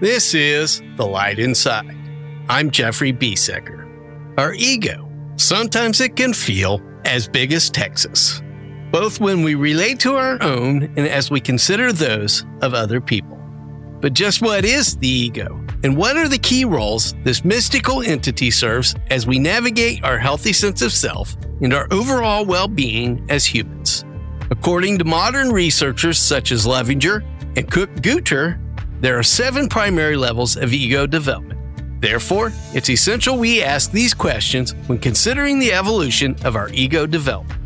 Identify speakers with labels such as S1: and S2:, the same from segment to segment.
S1: This is The Light Inside. I'm Jeffrey Biesecker. Our ego, sometimes it can feel as big as Texas, both when we relate to our own and as we consider those of other people. But just what is the ego? And what are the key roles this mystical entity serves as we navigate our healthy sense of self and our overall well being as humans? According to modern researchers such as Loevinger and Cook Greuter, there are seven primary levels of ego development. Therefore, it's essential we ask these questions when considering the evolution of our ego development.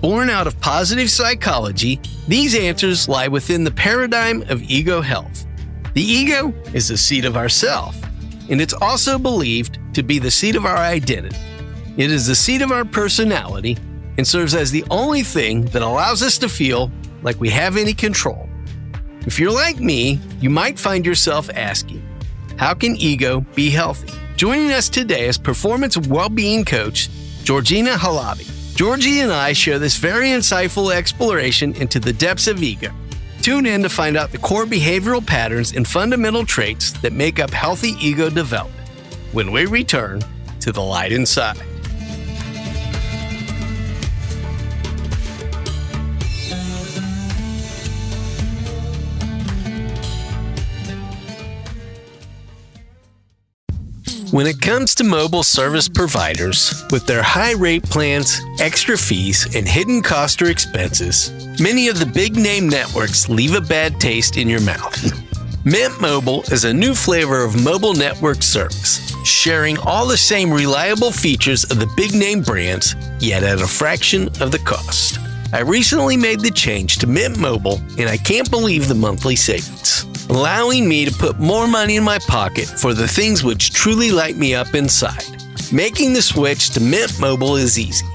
S1: Born out of positive psychology, these answers lie within the paradigm of ego health. The ego is the seat of ourself, and it's also believed to be the seat of our identity. It is the seat of our personality and serves as the only thing that allows us to feel like we have any control. If you're like me, you might find yourself asking, how can ego be healthy? Joining us today is performance well-being coach Georgina Halabi. Georgie and I share this very insightful exploration into the depths of ego. Tune in to find out the core behavioral patterns and fundamental traits that make up healthy ego development when we return to the light inside. When it comes to mobile service providers, with their high rate plans, extra fees, and hidden cost or expenses, many of the big name networks leave a bad taste in your mouth. Mint Mobile is a new flavor of mobile network service, sharing all the same reliable features of the big name brands, yet at a fraction of the cost. I recently made the change to Mint Mobile, and I can't believe the monthly savings allowing me to put more money in my pocket for the things which truly light me up inside. Making the switch to Mint Mobile is easy.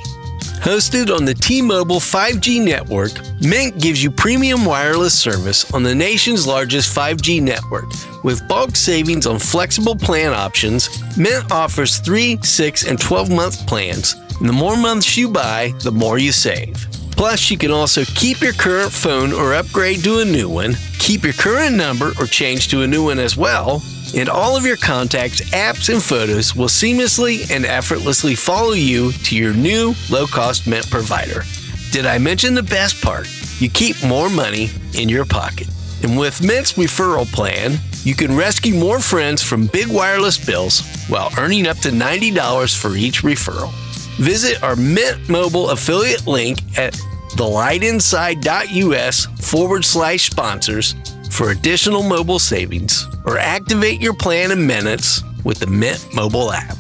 S1: Hosted on the T Mobile 5G network, Mint gives you premium wireless service on the nation's largest 5G network. With bulk savings on flexible plan options, Mint offers 3, 6, and 12 month plans. And the more months you buy, the more you save. Plus, you can also keep your current phone or upgrade to a new one, keep your current number or change to a new one as well, and all of your contacts, apps, and photos will seamlessly and effortlessly follow you to your new low cost Mint provider. Did I mention the best part? You keep more money in your pocket. And with Mint's referral plan, you can rescue more friends from big wireless bills while earning up to $90 for each referral. Visit our Mint Mobile affiliate link at thelightinside.us forward slash sponsors for additional mobile savings or activate your plan in minutes with the Mint mobile app.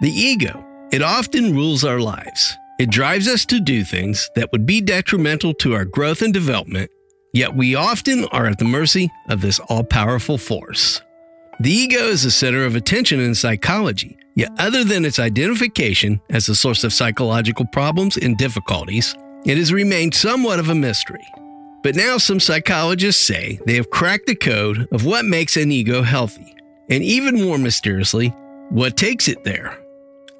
S1: The ego, it often rules our lives. It drives us to do things that would be detrimental to our growth and development, yet we often are at the mercy of this all powerful force. The ego is the center of attention in psychology, yet, other than its identification as a source of psychological problems and difficulties, it has remained somewhat of a mystery. But now some psychologists say they have cracked the code of what makes an ego healthy, and even more mysteriously, what takes it there.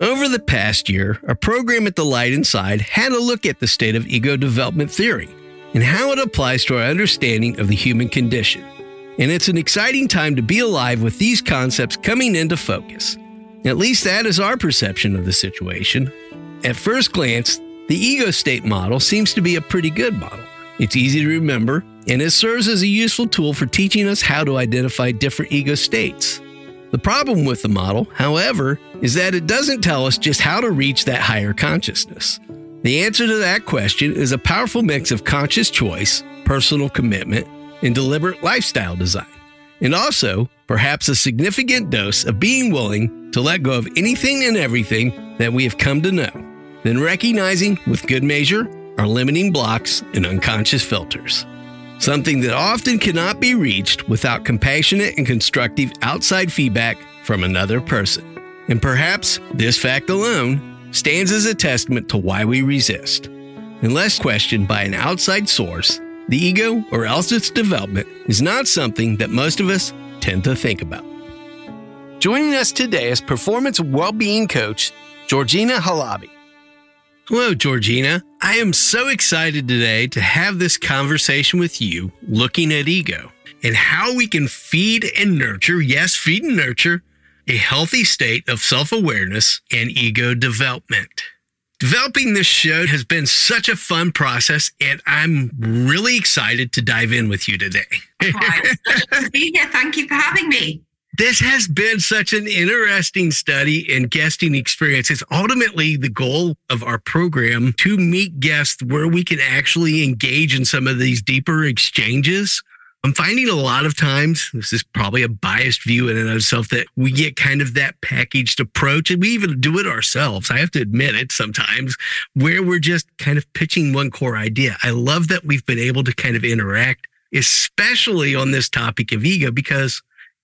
S1: Over the past year, a program at the Light Inside had a look at the state of ego development theory and how it applies to our understanding of the human condition. And it's an exciting time to be alive with these concepts coming into focus. At least that is our perception of the situation. At first glance, the ego state model seems to be a pretty good model. It's easy to remember, and it serves as a useful tool for teaching us how to identify different ego states. The problem with the model, however, is that it doesn't tell us just how to reach that higher consciousness. The answer to that question is a powerful mix of conscious choice, personal commitment, and deliberate lifestyle design. And also, perhaps a significant dose of being willing to let go of anything and everything that we have come to know, then recognizing with good measure our limiting blocks and unconscious filters. Something that often cannot be reached without compassionate and constructive outside feedback from another person. And perhaps this fact alone stands as a testament to why we resist. Unless questioned by an outside source, the ego, or else its development, is not something that most of us tend to think about. Joining us today is performance well being coach Georgina Halabi. Hello, Georgina. I am so excited today to have this conversation with you looking at ego and how we can feed and nurture, yes, feed and nurture a healthy state of self awareness and ego development. Developing this show has been such a fun process, and I'm really excited to dive in with you today.
S2: Right. be here. Thank you for having me.
S1: This has been such an interesting study and guesting experience. It's ultimately the goal of our program to meet guests where we can actually engage in some of these deeper exchanges I'm finding a lot of times, this is probably a biased view in and of itself, that we get kind of that packaged approach and we even do it ourselves. I have to admit it sometimes where we're just kind of pitching one core idea. I love that we've been able to kind of interact, especially on this topic of ego, because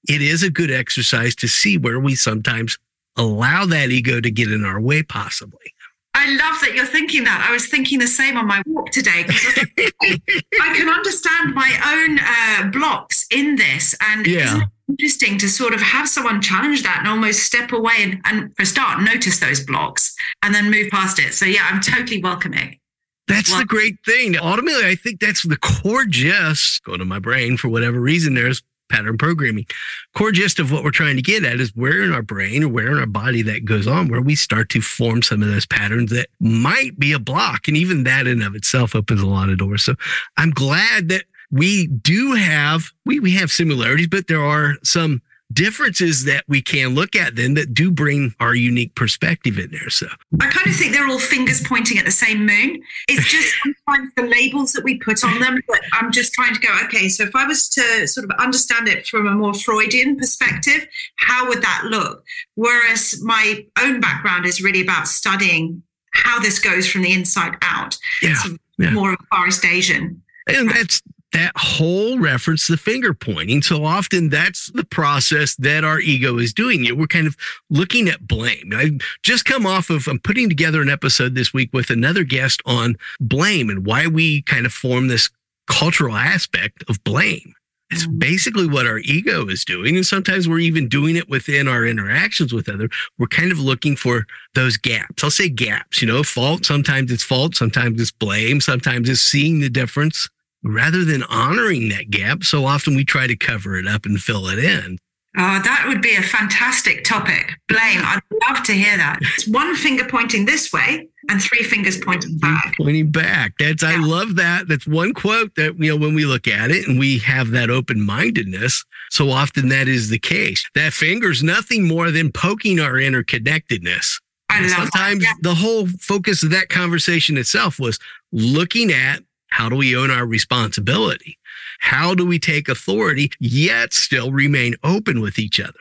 S1: it is a good exercise to see where we sometimes allow that ego to get in our way, possibly.
S2: I love that you're thinking that. I was thinking the same on my walk today because I, I, can understand my own uh, blocks in this. And yeah. interesting to sort of have someone challenge that and almost step away and, and, for a start, notice those blocks and then move past it. So, yeah, I'm totally welcoming.
S1: That's well, the great thing. Ultimately, I think that's the core gist. Go to my brain for whatever reason. There's pattern programming. Core gist of what we're trying to get at is where in our brain or where in our body that goes on, where we start to form some of those patterns that might be a block. And even that in of itself opens a lot of doors. So I'm glad that we do have, we, we have similarities, but there are some differences that we can look at then that do bring our unique perspective in there. So
S2: I kind of think they're all fingers pointing at the same moon. It's just sometimes the labels that we put on them. But I'm just trying to go, okay, so if I was to sort of understand it from a more Freudian perspective, how would that look? Whereas my own background is really about studying how this goes from the inside out. Yeah. yeah. More of Far East Asian.
S1: And that's that whole reference the finger pointing. So often that's the process that our ego is doing. it. We're kind of looking at blame. I've just come off of, I'm putting together an episode this week with another guest on blame and why we kind of form this cultural aspect of blame. It's mm-hmm. basically what our ego is doing. And sometimes we're even doing it within our interactions with other. We're kind of looking for those gaps. I'll say gaps, you know, fault. Sometimes it's fault. Sometimes it's blame. Sometimes it's seeing the difference rather than honoring that gap, so often we try to cover it up and fill it in.
S2: Oh, that would be a fantastic topic. Blame. I'd love to hear that. It's one finger pointing this way and three fingers pointing back.
S1: Pointing back. That's yeah. I love that. That's one quote that you know when we look at it and we have that open-mindedness, so often that is the case. That finger's nothing more than poking our interconnectedness. I love Sometimes that. Yeah. the whole focus of that conversation itself was looking at how do we own our responsibility? How do we take authority yet still remain open with each other?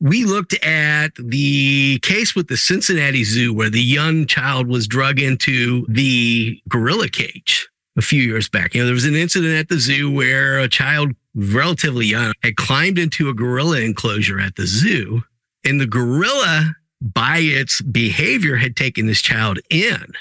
S1: We looked at the case with the Cincinnati Zoo where the young child was drug into the gorilla cage a few years back. You know, there was an incident at the zoo where a child relatively young had climbed into a gorilla enclosure at the zoo and the gorilla by its behavior had taken this child in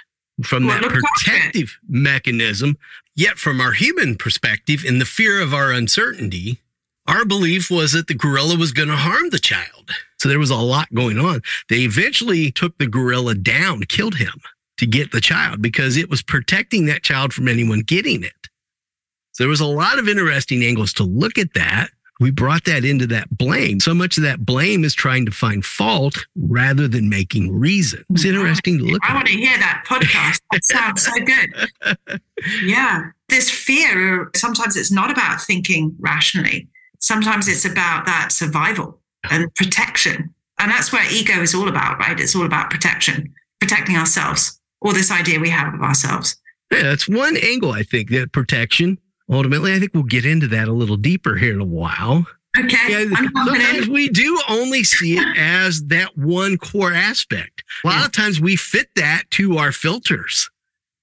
S1: from well, that protective mechanism. Yet, from our human perspective, in the fear of our uncertainty, our belief was that the gorilla was going to harm the child. So there was a lot going on. They eventually took the gorilla down, killed him to get the child because it was protecting that child from anyone getting it. So there was a lot of interesting angles to look at that we brought that into that blame. So much of that blame is trying to find fault rather than making reason. It's interesting to look
S2: I
S1: at.
S2: want to hear that podcast. That sounds so good. Yeah. This fear, sometimes it's not about thinking rationally. Sometimes it's about that survival and protection. And that's where ego is all about, right? It's all about protection, protecting ourselves, or this idea we have of ourselves.
S1: Yeah, that's one angle, I think, that protection ultimately, I think we'll get into that a little deeper here in a while.
S2: Okay. Yeah,
S1: sometimes we do only see it as that one core aspect. A lot yeah. of times we fit that to our filters.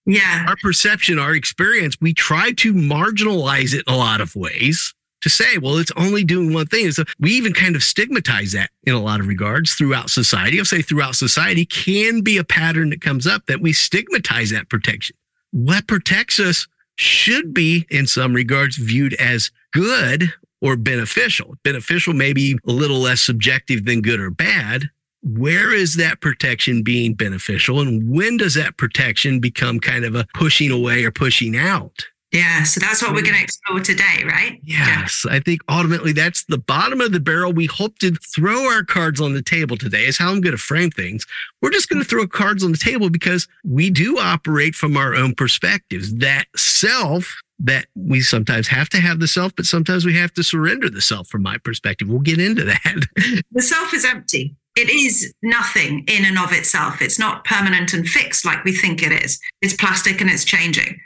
S2: Yeah.
S1: Our perception, our experience, we try to marginalize it in a lot of ways to say, well, it's only doing one thing. So we even kind of stigmatize that in a lot of regards throughout society. I'll say throughout society can be a pattern that comes up that we stigmatize that protection. What protects us should be, in some regards, viewed as good or beneficial. Beneficial, maybe a little less subjective than good or bad. where is that protection being beneficial and when does that protection become kind of a pushing away or pushing out?
S2: Yeah, so that's what we're going to explore today, right?
S1: Yes, yeah. I think ultimately that's the bottom of the barrel. We hope to throw our cards on the table today, is how I'm going to frame things. We're just going to throw cards on the table because we do operate from our own perspectives. That self that we sometimes have to have the self, but sometimes we have to surrender the self from my perspective. We'll get into that.
S2: the self is empty. It is nothing in and of itself. It's not permanent and fixed like we think it is. It's plastic and it's changing.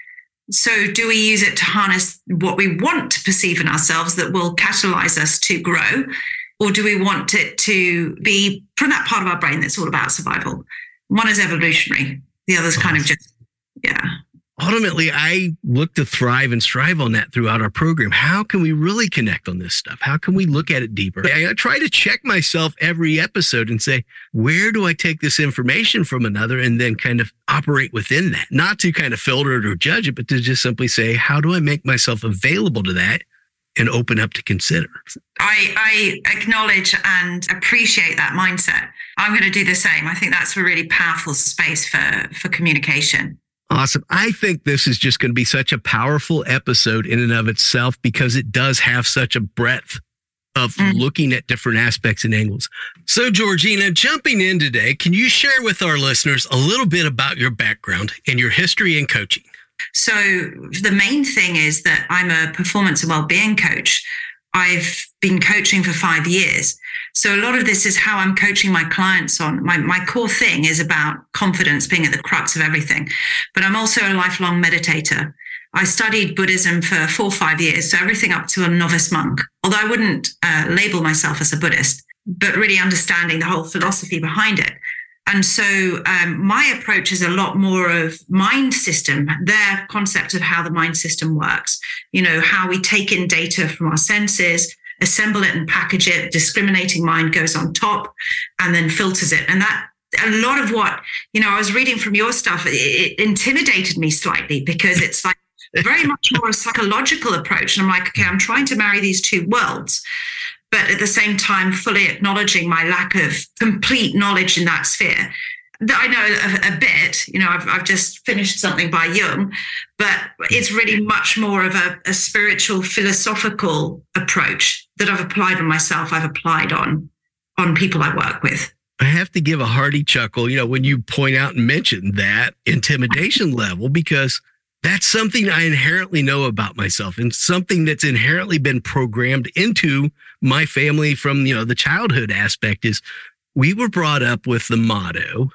S2: So, do we use it to harness what we want to perceive in ourselves that will catalyze us to grow? Or do we want it to be from that part of our brain that's all about survival? One is evolutionary, the other's kind of just, yeah
S1: ultimately I look to thrive and strive on that throughout our program. How can we really connect on this stuff? How can we look at it deeper? I try to check myself every episode and say, where do I take this information from another and then kind of operate within that? Not to kind of filter it or judge it, but to just simply say, how do I make myself available to that and open up to consider.
S2: I, I, acknowledge and appreciate that mindset. I'm going to do the same. I think that's a really powerful space for, for communication.
S1: Awesome. I think this is just going to be such a powerful episode in and of itself because it does have such a breadth of mm. looking at different aspects and angles. So, Georgina, jumping in today, can you share with our listeners a little bit about your background and your history in coaching?
S2: So, the main thing is that I'm a performance and well-being coach. I've been coaching for five years. So a lot of this is how I'm coaching my clients on my, my core thing is about confidence being at the crux of everything. But I'm also a lifelong meditator. I studied Buddhism for four or five years, so everything up to a novice monk, although I wouldn't uh, label myself as a Buddhist, but really understanding the whole philosophy behind it. And so um, my approach is a lot more of mind system, their concept of how the mind system works, you know, how we take in data from our senses, assemble it and package it. Discriminating mind goes on top and then filters it. And that a lot of what, you know, I was reading from your stuff, it, it intimidated me slightly because it's like very much more a psychological approach. And I'm like, okay, I'm trying to marry these two worlds but at the same time, fully acknowledging my lack of complete knowledge in that sphere. That I know a, a bit, you know, I've, I've just finished something by Jung, but it's really much more of a, a spiritual, philosophical approach that I've applied on myself. I've applied on on people I work with.
S1: I have to give a hearty chuckle, you know, when you point out and mention that intimidation level, because that's something I inherently know about myself and something that's inherently been programmed into my family from, you know, the childhood aspect is we were brought up with the motto,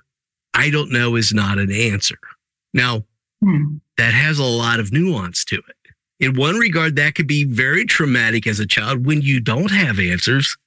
S1: I don't know is not an answer. Now, hmm. that has a lot of nuance to it. In one regard, that could be very traumatic as a child when you don't have answers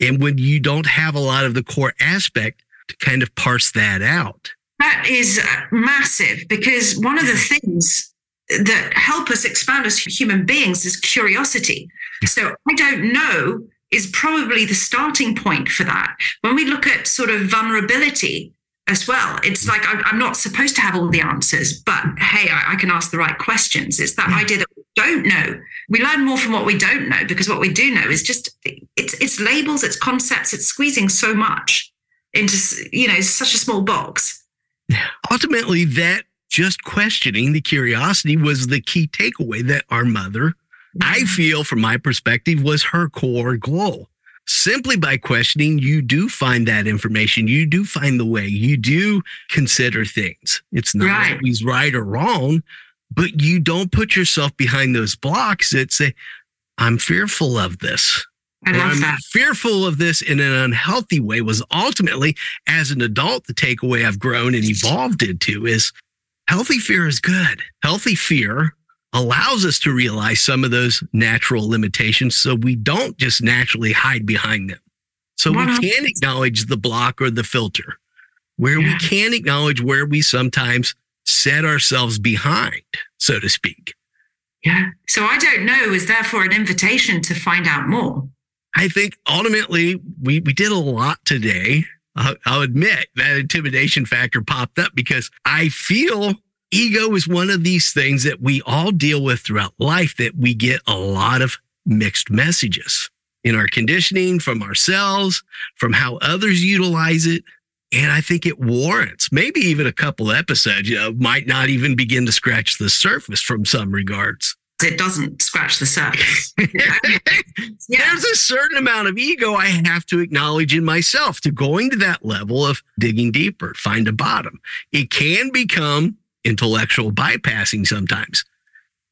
S1: and when you don't have a lot of the core aspect to kind of parse that out.
S2: That is massive because one of the things that help us expand as human beings is curiosity. So I don't know is probably the starting point for that. When we look at sort of vulnerability as well, it's like I'm not supposed to have all the answers, but hey, I, can ask the right questions. It's that idea that we don't know. We learn more from what we don't know because what we do know is just it's it's labels, it's concepts, it's squeezing so much into you know such a small box.
S1: Ultimately, that just questioning the curiosity was the key takeaway that our mother, I feel from my perspective, was her core goal. Simply by questioning, you do find that information. You do find the way. You do consider things. It's not right. always right or wrong, but you don't put yourself behind those blocks that say, I'm fearful of this.
S2: Love
S1: I'm
S2: that.
S1: fearful of this in an unhealthy way was ultimately, as an adult, the takeaway I've grown and evolved into is healthy fear is good. Healthy fear allows us to realize some of those natural limitations so we don't just naturally hide behind them. So we can acknowledge the block or the filter, where yeah. we can acknowledge where we sometimes set ourselves behind, so to speak.
S2: Yeah. So I don't know is therefore an invitation to find out more.
S1: I think ultimately we, we did a lot today I'll admit that intimidation factor popped up because I feel ego is one of these things that we all deal with throughout life that we get a lot of mixed messages. in our conditioning, from ourselves, from how others utilize it. And I think it warrants maybe even a couple episodes, you know, might not even begin to scratch the surface from some regards.
S2: It doesn't scratch the surface.
S1: yeah. There's a certain amount of ego I have to acknowledge in myself to going to that level of digging deeper, find a bottom. It can become intellectual bypassing sometimes.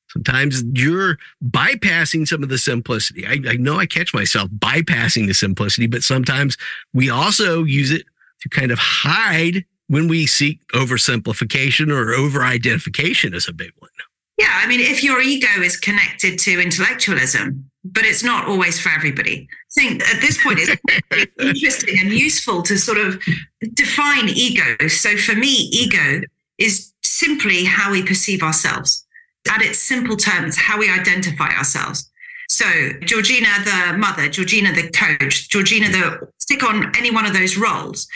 S1: Sometimes you're bypassing some of the simplicity. I, I, know I catch myself bypassing the simplicity, but sometimes we also use it to kind of hide when we seek oversimplification or over identification as a big one.
S2: Yeah, I mean, if your ego is connected to intellectualism, but it's not always for everybody. I think at this point it's interesting and useful to sort of define ego. So for me, ego is simply how we perceive ourselves. At its simple terms, how we identify ourselves. So Georgina, the mother, Georgina, the coach, Georgina, the stick on any one of those roles.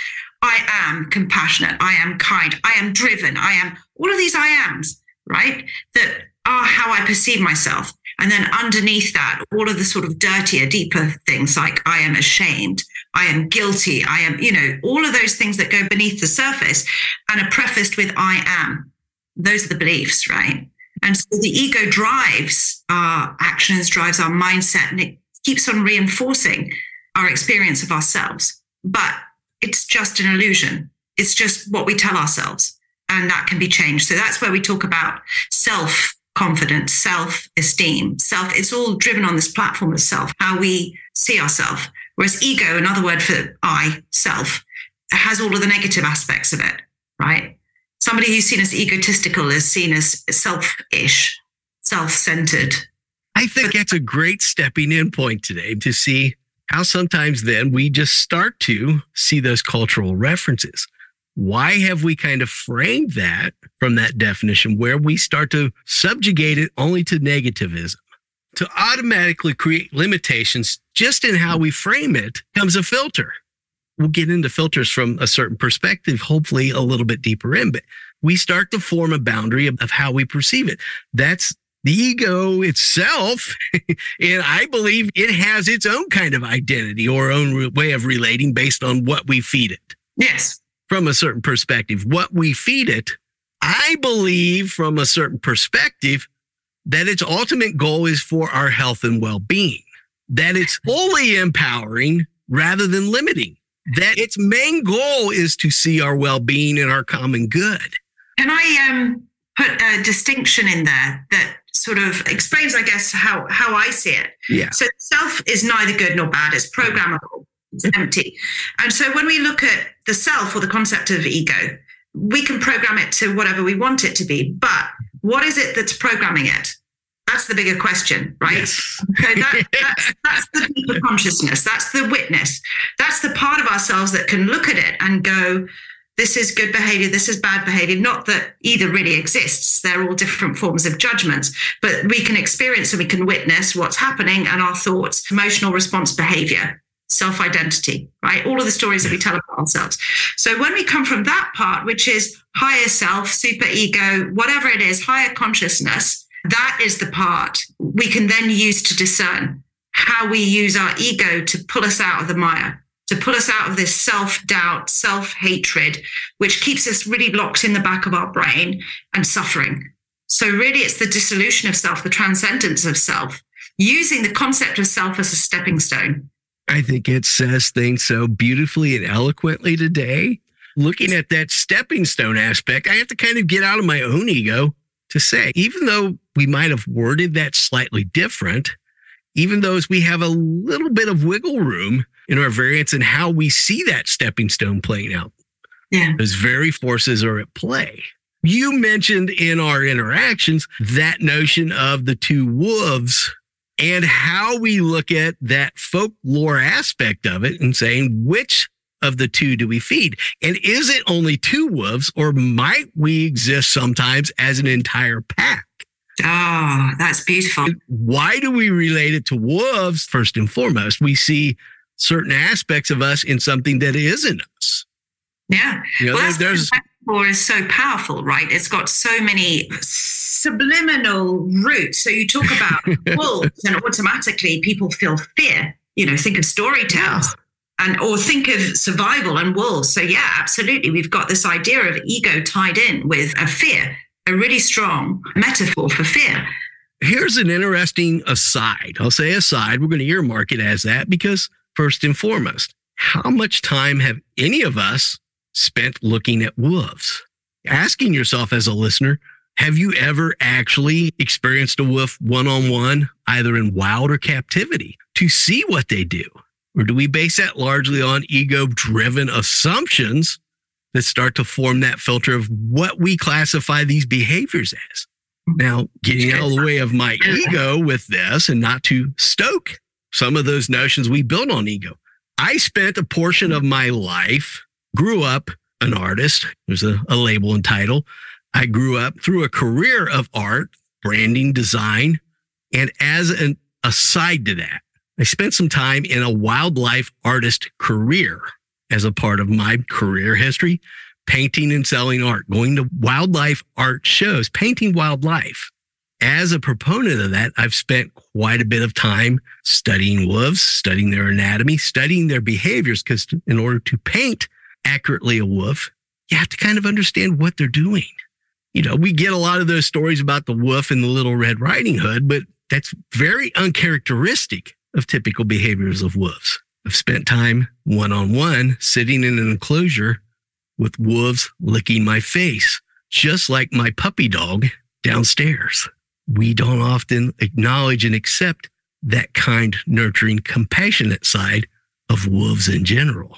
S2: I am compassionate. I am kind. I am driven. I am all of these I ams, right? That are how I perceive myself. And then underneath that, all of the sort of dirtier, deeper things like I am ashamed, I am guilty, I am, you know, all of those things that go beneath the surface and are prefaced with I am. Those are the beliefs, right? And so the ego drives our actions, drives our mindset, and it keeps on reinforcing our experience of ourselves. But it's just an illusion. It's just what we tell ourselves, and that can be changed. So that's where we talk about self confidence, self esteem, self. It's all driven on this platform of self, how we see ourselves. Whereas ego, another word for I, self, has all of the negative aspects of it, right? somebody who's seen as egotistical is seen as selfish, self centered.
S1: I think that's a great stepping in point today to see how sometimes then we just start to see those cultural references. Why have we kind of framed that from that definition where we start to subjugate it only to negativism? To automatically create limitations just in how we frame it comes a filter we'll get into filters from a certain perspective, hopefully a little bit deeper in, but we start to form a boundary of, of how we perceive it. That's the ego itself. and I believe it has its own kind of identity or own way of relating based on what we feed it.
S2: Yes.
S1: From a certain perspective, what we feed it, I believe from a certain perspective that its ultimate goal is for our health and well being, that it's fully empowering rather than limiting that its main goal is to see our well-being and our common good.
S2: Can I um, put a distinction in there that sort of explains, I guess, how how I see it?
S1: Yeah.
S2: So self is neither good nor bad; it's programmable. It's empty. And so when we look at the self or the concept of ego, we can program it to whatever we want it to be. But what is it that's programming it? That's the bigger question, right? Yes. so that, that's, that's the deeper consciousness. That's the witness. That's the part of ourselves that can look at it and go, this is good behavior, this is bad behavior. Not that either really exists. They're all different forms of judgments, but we can experience and we can witness what's happening and our thoughts, emotional response behavior, self identity, right? All of the stories that we tell about ourselves. So when we come from that part, which is higher self, super ego, whatever it is, higher consciousness, that is the part we can then use to discern how we use our ego to pull us out of the mire, to pull us out of this self doubt, self hatred, which keeps us really locked in the back of our brain and suffering. So, really, it's the dissolution of self, the transcendence of self, using the concept of self as a stepping stone.
S1: I think it says things so beautifully and eloquently today. Looking at that stepping stone aspect, I have to kind of get out of my own ego to say, even though we might have worded that slightly different, even though we have a little bit of wiggle room in our variance and how we see that stepping stone playing out.
S2: Yeah.
S1: Those very forces are at play. You mentioned in our interactions that notion of the two wolves and how we look at that folklore aspect of it and saying which of the two do we feed? And is it only two wolves or might we exist sometimes as an entire pack?
S2: Oh, that's beautiful.
S1: Why do we relate it to wolves? First and foremost, we see certain aspects of us in something that isn't us.
S2: Yeah. You know, well, there's metaphor is so powerful, right? It's got so many subliminal roots. So you talk about wolves, and automatically people feel fear you know, think of story tales.
S1: Yeah.
S2: And, or think of survival and wolves. So yeah, absolutely. We've got this idea of ego tied in with a fear, a really strong metaphor for fear.
S1: Here's an interesting aside. I'll say aside. We're going to earmark it as that because first and foremost, how much time have any of us spent looking at wolves? Asking yourself as a listener, have you ever actually experienced a wolf one on one, either in wild or captivity, to see what they do? Or do we base that largely on ego driven assumptions that start to form that filter of what we classify these behaviors as? Now, getting out of the way of my ego with this and not to stoke some of those notions we build on ego. I spent a portion of my life, grew up an artist. There's a, a label and title. I grew up through a career of art, branding, design. And as an aside to that, I spent some time in a wildlife artist career as a part of my career history, painting and selling art, going to wildlife art shows, painting wildlife. As a proponent of that, I've spent quite a bit of time studying wolves, studying their anatomy, studying their behaviors, because in order to paint accurately a wolf, you have to kind of understand what they're doing. You know, we get a lot of those stories about the wolf and the little Red Riding Hood, but that's very uncharacteristic of typical behaviors of wolves. I've spent time one on one sitting in an enclosure with wolves licking my face, just like my puppy dog downstairs. We don't often acknowledge and accept that kind, nurturing, compassionate side of wolves in general.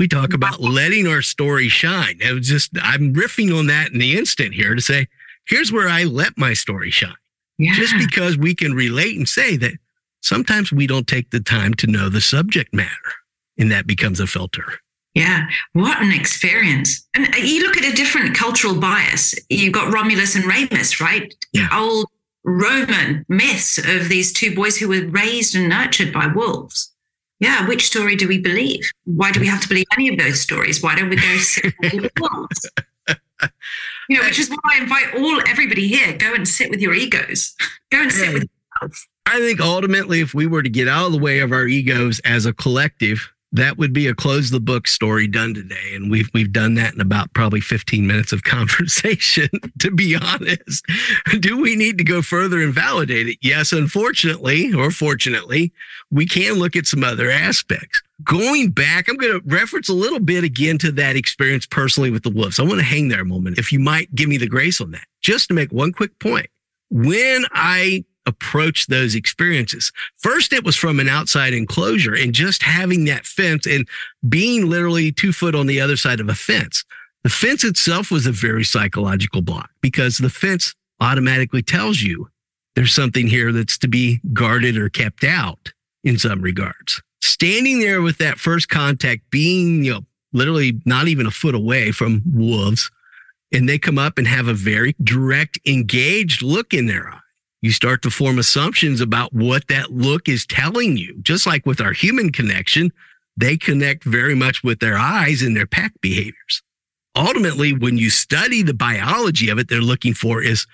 S1: We talk about letting our story shine. It was just, I'm riffing on that in the instant here to say, here's where I let my story shine.
S2: Yeah.
S1: Just because we can relate and say that sometimes we don't take the time to know the subject matter, and that becomes a filter.
S2: Yeah, what an experience. And uh, you look at a different cultural bias. You've got Romulus and Remus, right?
S1: Yeah.
S2: Old Roman myths of these two boys who were raised and nurtured by wolves. Yeah, which story do we believe? Why do we have to believe any of those stories? Why don't we go sit with the wolves? You know, which is why I invite all everybody here, go and sit with your egos. Go and sit
S1: Yeah.
S2: with yourself.
S1: I think ultimately, if we were to get out of the way of our egos as a collective, that would be a close the book story done today. And we've we've done that in about probably 15 minutes of conversation, to be honest. Do we need to go further and validate it? Yes, unfortunately, or fortunately, we can look at some other aspects. Going back, I'm going to reference a little bit again to that experience personally with the wolves. I want to hang there a moment. If you might give me the grace on that, just to make one quick point. When I approach those experiences. First, it was from an outside enclosure and just having that fence and being literally two foot on the other side of a fence. The fence itself was a very psychological block because the fence automatically tells you there's something here that's to be guarded or kept out in some regards. Standing there with that first contact, being, you know, literally not even a foot away from wolves, and they come up and have a very direct, engaged look in their eye you start to form assumptions about what that look is telling you. Just like with our human connection, they connect very much with their eyes and their pack behaviors. Ultimately, when you study the biology of it, they're looking for is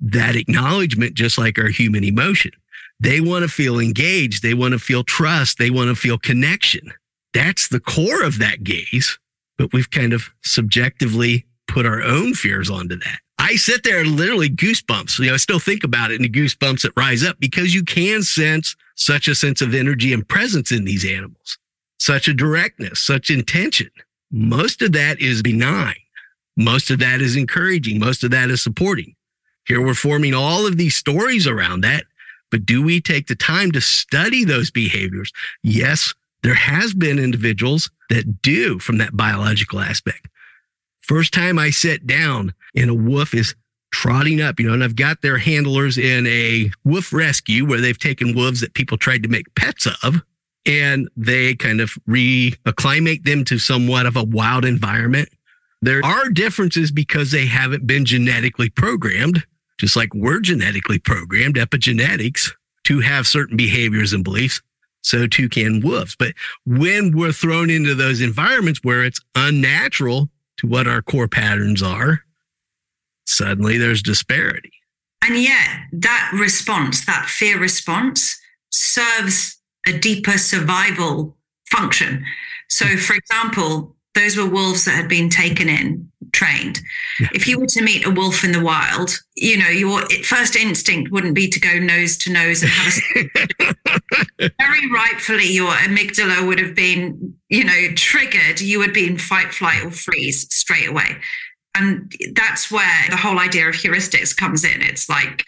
S1: that acknowledgement, just like our human emotion. They want to feel engaged. They want to feel trust. They want to feel connection. That's the core of that gaze, but we've kind of subjectively put our own fears onto that. I sit there and literally goosebumps. You know, I still think about it and the goosebumps that rise up because you can sense such a sense of energy and presence in these animals, such a directness, such intention. Most of that is benign. Most of that is encouraging. Most of that is supporting. Here we're forming all of these stories around that. But do we take the time to study those behaviors? Yes, there has been individuals that do from that biological aspect. First time I sit down and a wolf is trotting up, you know, and I've got their handlers in a wolf rescue where they've taken wolves that people tried to make pets of and they kind of reacclimate them to somewhat of a wild environment. There are differences because they haven't been genetically programmed, just like we're genetically programmed, epigenetics, to have certain behaviors and beliefs. So too can wolves. But when we're thrown into those environments where it's unnatural to what our core patterns are, suddenly there's disparity.
S2: And yet, that response, that fear response, serves a deeper survival function. So, for example, those were wolves that had been taken in, trained. Yeah. If you were to meet a wolf in the wild, you know, your first instinct wouldn't be to go nose to nose and have a. Very rightfully, your amygdala would have been, you know, triggered. You would be in fight, flight, or freeze straight away. And that's where the whole idea of heuristics comes in. It's like,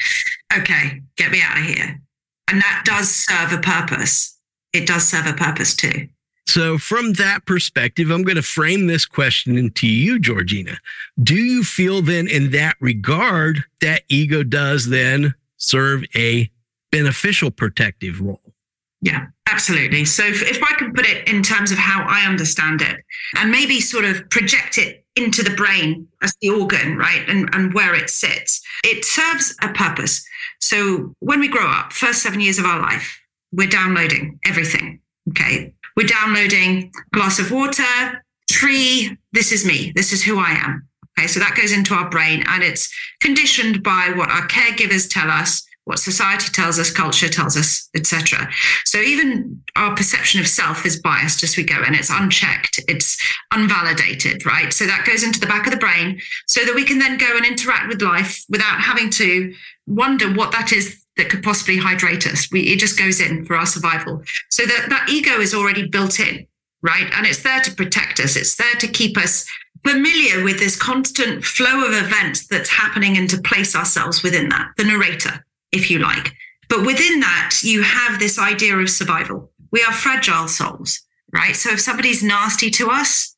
S2: okay, get me out of here. And that does serve a purpose. It does serve a purpose too.
S1: So, from that perspective, I'm going to frame this question to you, Georgina. Do you feel then, in that regard, that ego does then serve a beneficial protective role?
S2: Yeah, absolutely. So, if, if I can put it in terms of how I understand it and maybe sort of project it into the brain as the organ, right, and, and where it sits, it serves a purpose. So, when we grow up, first seven years of our life, we're downloading everything. Okay. We're downloading glass of water, tree. This is me. This is who I am. Okay. So that goes into our brain and it's conditioned by what our caregivers tell us, what society tells us, culture tells us, etc. So even our perception of self is biased as we go and it's unchecked, it's unvalidated, right? So that goes into the back of the brain so that we can then go and interact with life without having to wonder what that is that could possibly hydrate us. We, it just goes in for our survival. So that, that ego is already built in, right? And it's there to protect us. It's there to keep us familiar with this constant flow of events that's happening and to place ourselves within that, the narrator, if you like. But within that, you have this idea of survival. We are fragile souls, right? So if somebody's nasty to us,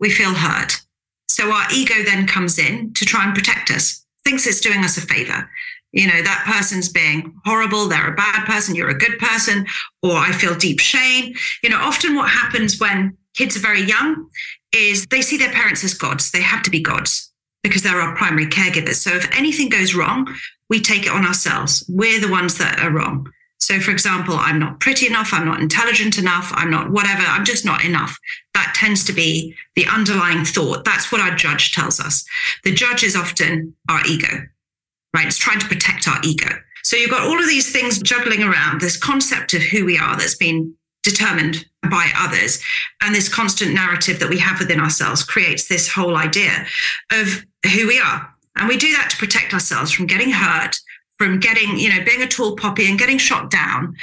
S2: we feel hurt. So our ego then comes in to try and protect us, thinks it's doing us a favor you know, that person's being horrible, they're a bad person, you're a good person, or I feel deep shame. You know, often what happens when kids are very young is they see their parents as gods. They have to be gods because they're our primary caregivers. So if anything goes wrong, we take it on ourselves. We're the ones that are wrong. So, for example, I'm not pretty enough, I'm not intelligent enough, I'm not whatever, I'm just not enough. That tends to be the underlying thought. That's what our judge tells us. The judge is often our ego right? It's trying to protect our ego. So you've got all of these things juggling around this concept of who we are that's been determined by others. And this constant narrative that we have within ourselves creates this whole idea of who we are. And we do that to protect ourselves from getting hurt, from getting, you know, being a tall poppy and getting shot down.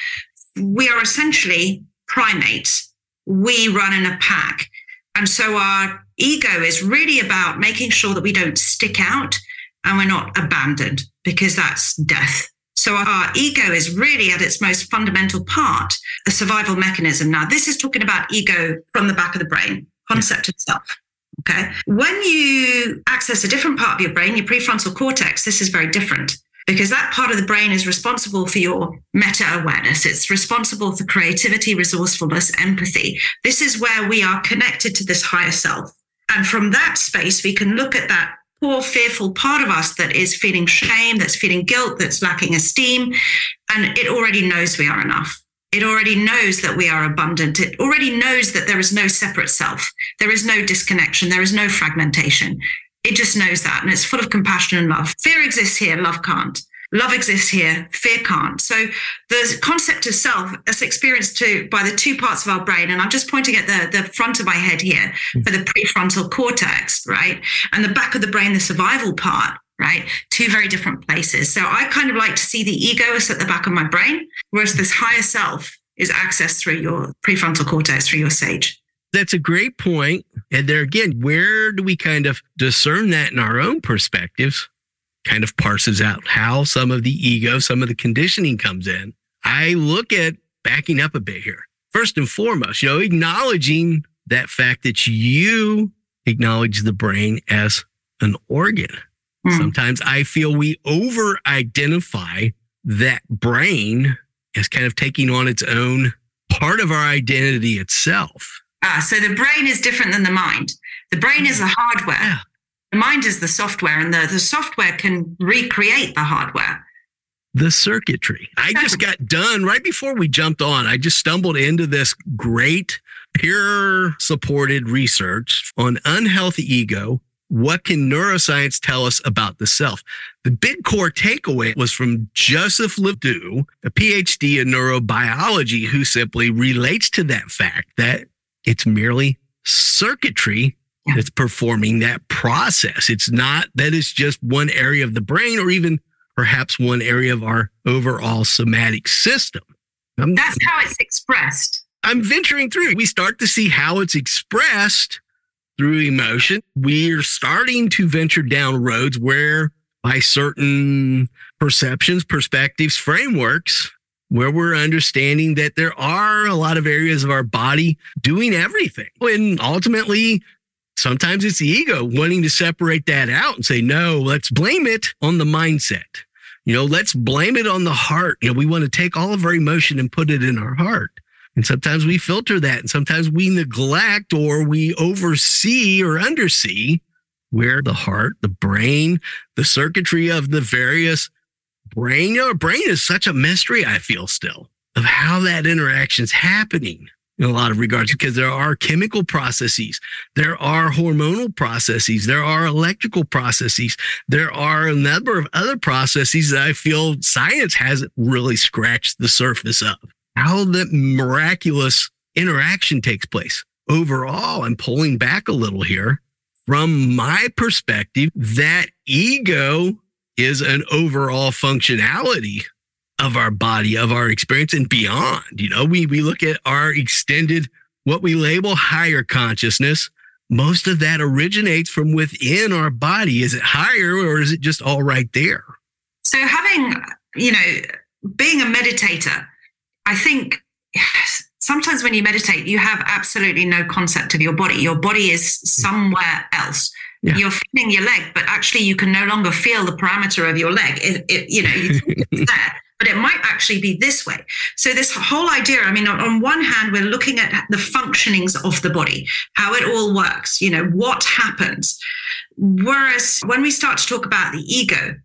S2: We are essentially primates. We run in a pack. And so our ego is really about making sure that we don't stick out and we're not abandoned because that's death. So our ego is really at its most fundamental part, a survival mechanism. Now, this is talking about ego from the back of the brain, concept of self. Okay. When you access a different part of your brain, your prefrontal cortex, this is very different because that part of the brain is responsible for your meta awareness. It's responsible for creativity, resourcefulness, empathy. This is where we are connected to this higher self. And from that space, we can look at that poor, fearful part of us that is feeling shame, that's feeling guilt, that's lacking esteem. And it already knows we are enough. It already knows that we are abundant. It already knows that there is no separate self. There is no disconnection. There is no fragmentation. It just knows that. And it's full of compassion and love. Fear exists here, love can't. Love exists here, fear can't. So the concept of self is experienced to, by the two parts of our brain, and I'm just pointing at the, the front of my head here hmm. for the prefrontal cortex, right? And the back of the brain, the survival part, right? Two very different places. So I kind of like to see the ego as at the back of my brain, whereas this higher self is accessed through your prefrontal cortex, through your sage.
S1: That's a great point. And there again, where do we kind of discern that in our own perspectives? Kind of parses out how some of the ego, some of the conditioning comes in. I look at backing up a bit here. First and foremost, you know, acknowledging that fact that you acknowledge the brain as an organ. Mm. Sometimes I feel we over identify that brain as kind of taking on its own part of our identity itself.
S2: Ah, so the brain is different than the mind. The brain is the hardware. Yeah. The mind is the software, and the, the software can recreate the hardware.
S1: The circuitry. I just got done right before we jumped on. I just stumbled into this great peer supported research on unhealthy ego what can neuroscience tell us about the self? The big core takeaway was from Joseph LeDoux, a PhD in neurobiology, who simply relates to that fact that it's merely circuitry yeah. that's performing that process. It's not that it's just one area of the brain or even perhaps one area of our overall somatic system.
S2: I'm, that's how it's expressed.
S1: I'm venturing through. We start to see how it's expressed through emotion. We're starting to venture down roads where, by certain perceptions, perspectives, frameworks, where we're understanding that there are a lot of areas of our body doing everything. And ultimately, sometimes it's the ego wanting to separate that out and say, no, let's blame it on the mindset. You know, let's blame it on the heart. You know, we want to take all of our emotion and put it in our heart. And sometimes we filter that and sometimes we neglect or we oversee or undersee where the heart, the brain, the circuitry of the various brain, you know, brain is such a mystery, I feel still, of how that interaction is happening in a lot of regards because there are chemical processes, there are hormonal processes, there are electrical processes, there are a number of other processes that I feel science hasn't really scratched the surface of how that miraculous interaction takes place. Overall, I'm pulling back a little here. From my perspective, that ego is an overall functionality of our body, of our experience and beyond. You know, we, we look at our extended, what we label higher consciousness. Most of that originates from within our body. Is it higher or is it just all right there?
S2: So having, you know, being a meditator, I think sometimes when you meditate, you have absolutely no concept of your body. Your body is somewhere else. Yeah. You're feeling your leg, but actually you can no longer feel the parameter of your leg. It, it, you know, you think it's there, but it might actually be this way. So this whole idea, I mean, on, on one hand, we're looking at the functionings of the body, how it all works, you know, what happens. Whereas when we start to talk about the ego,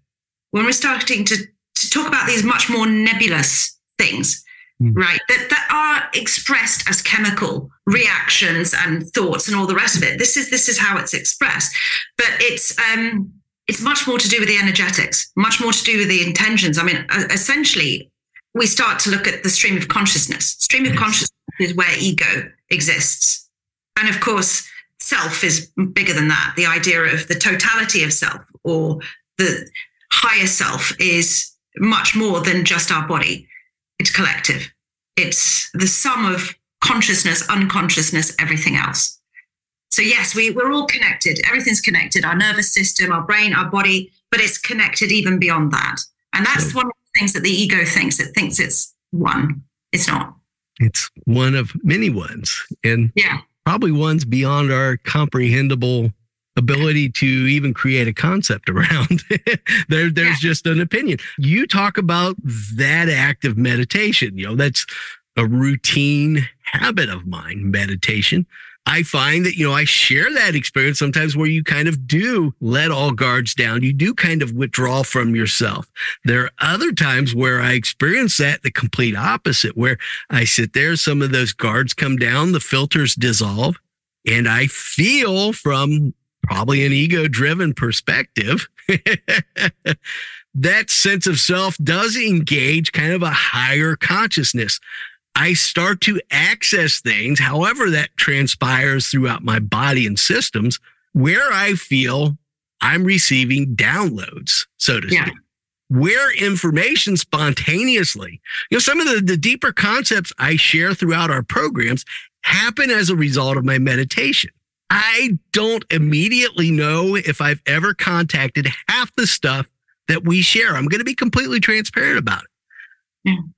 S2: when we're starting to, to talk about these much more nebulous things, mm. right? That that are expressed as chemical reactions and thoughts and all the rest of it. This is this is how it's expressed, but it's um it's much more to do with the energetics, much more to do with the intentions. I mean, essentially, we start to look at the stream of consciousness. Stream of yes. consciousness is where ego exists, and of course, self is bigger than that. The idea of the totality of self or the higher self is much more than just our body it's collective. It's the sum of consciousness, unconsciousness, everything else. So yes, we, we're all connected. Everything's connected, our nervous system, our brain, our body, but it's connected even beyond that. And that's one of the things that the ego thinks. It thinks it's one. It's not.
S1: It's one of many ones. And yeah. probably ones beyond our comprehensible ability to even create a concept around. there, there's yeah. just an opinion. You talk about that act of meditation. You know, that's a routine habit of mine, meditation. I find that, you know, I share that experience sometimes where you kind of do let all guards down. You do kind of withdraw from yourself. There are other times where I experience that the complete opposite, where I sit there, some of those guards come down, the filters dissolve, and I feel from probably an ego driven perspective, that sense of self does engage kind of a higher consciousness. I start to access things, however that transpires throughout my body and systems, where I feel I'm receiving downloads, so to yeah. speak. Where information spontaneously, you know, some of the, the deeper concepts I share throughout our programs happen as a result of my meditation. I don't immediately know if I've ever contacted half the stuff that we share. I'm going to be completely transparent about it.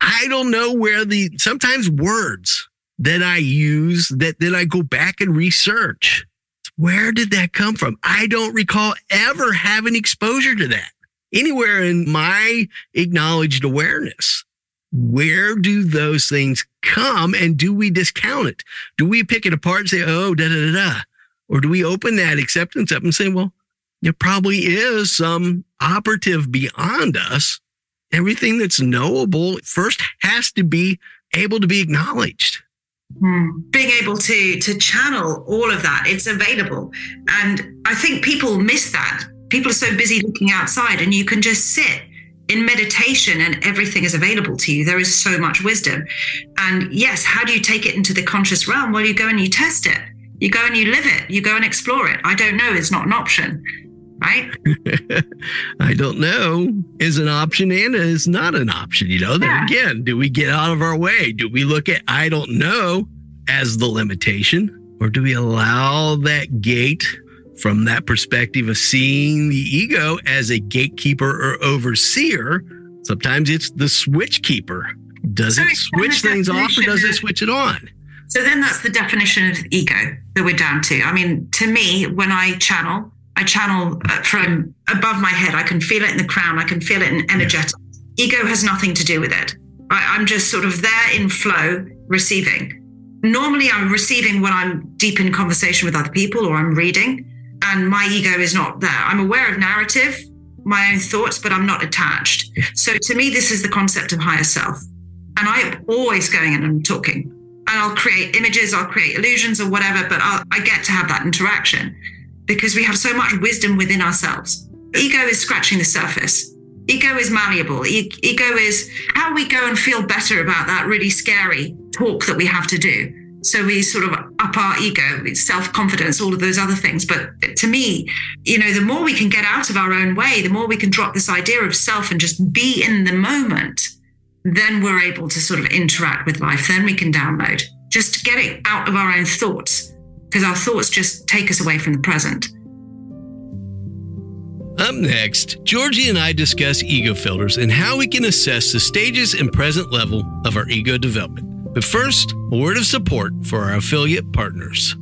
S1: I don't know where the sometimes words that I use that then I go back and research. Where did that come from? I don't recall ever having exposure to that anywhere in my acknowledged awareness. Where do those things come and do we discount it? Do we pick it apart and say, oh, da da da da? Or do we open that acceptance up and say, well, there probably is some operative beyond us. Everything that's knowable first has to be able to be acknowledged.
S2: Mm. Being able to to channel all of that, it's available. And I think people miss that. People are so busy looking outside, and you can just sit in meditation and everything is available to you. There is so much wisdom. And yes, how do you take it into the conscious realm? Well, you go and you test it. You go and you live it. You go and explore it. I don't know It's not an option right?
S1: I don't know is an option and is not an option. You know, yeah. then again, do we get out of our way? Do we look at I don't know as the limitation, or do we allow that gate from that perspective of seeing the ego as a gatekeeper or overseer? Sometimes it's the switch keeper. Does so it switch things off or does it switch it on?
S2: So then that's the definition of ego that we're down to. I mean, to me, when I channel, I channel uh, from above my head. I can feel it in the crown. I can feel it in energetic. Ego has nothing to do with it. I, I'm just sort of there in flow, receiving. Normally, I'm receiving when I'm deep in conversation with other people or I'm reading, and my ego is not there. I'm aware of narrative, my own thoughts, but I'm not attached. So to me, this is the concept of higher self. And I'm always going in and talking. And I'll create images, I'll create illusions or whatever, but I'll, I get to have that interaction because we have so much wisdom within ourselves. Ego is scratching the surface. Ego is malleable. E- ego is how we go and feel better about that really scary talk that we have to do. So we sort of up our ego, self confidence, all of those other things. But to me, you know, the more we can get out of our own way, the more we can drop this idea of self and just be in the moment, then we're able to sort of interact with life. Then we can download. Just get it out of our own thoughts because our thoughts just take us away from the present.
S1: Up next, Georgie and I discuss ego filters and how we can assess the stages and present level of our ego development. But first, a word of support for our affiliate partners.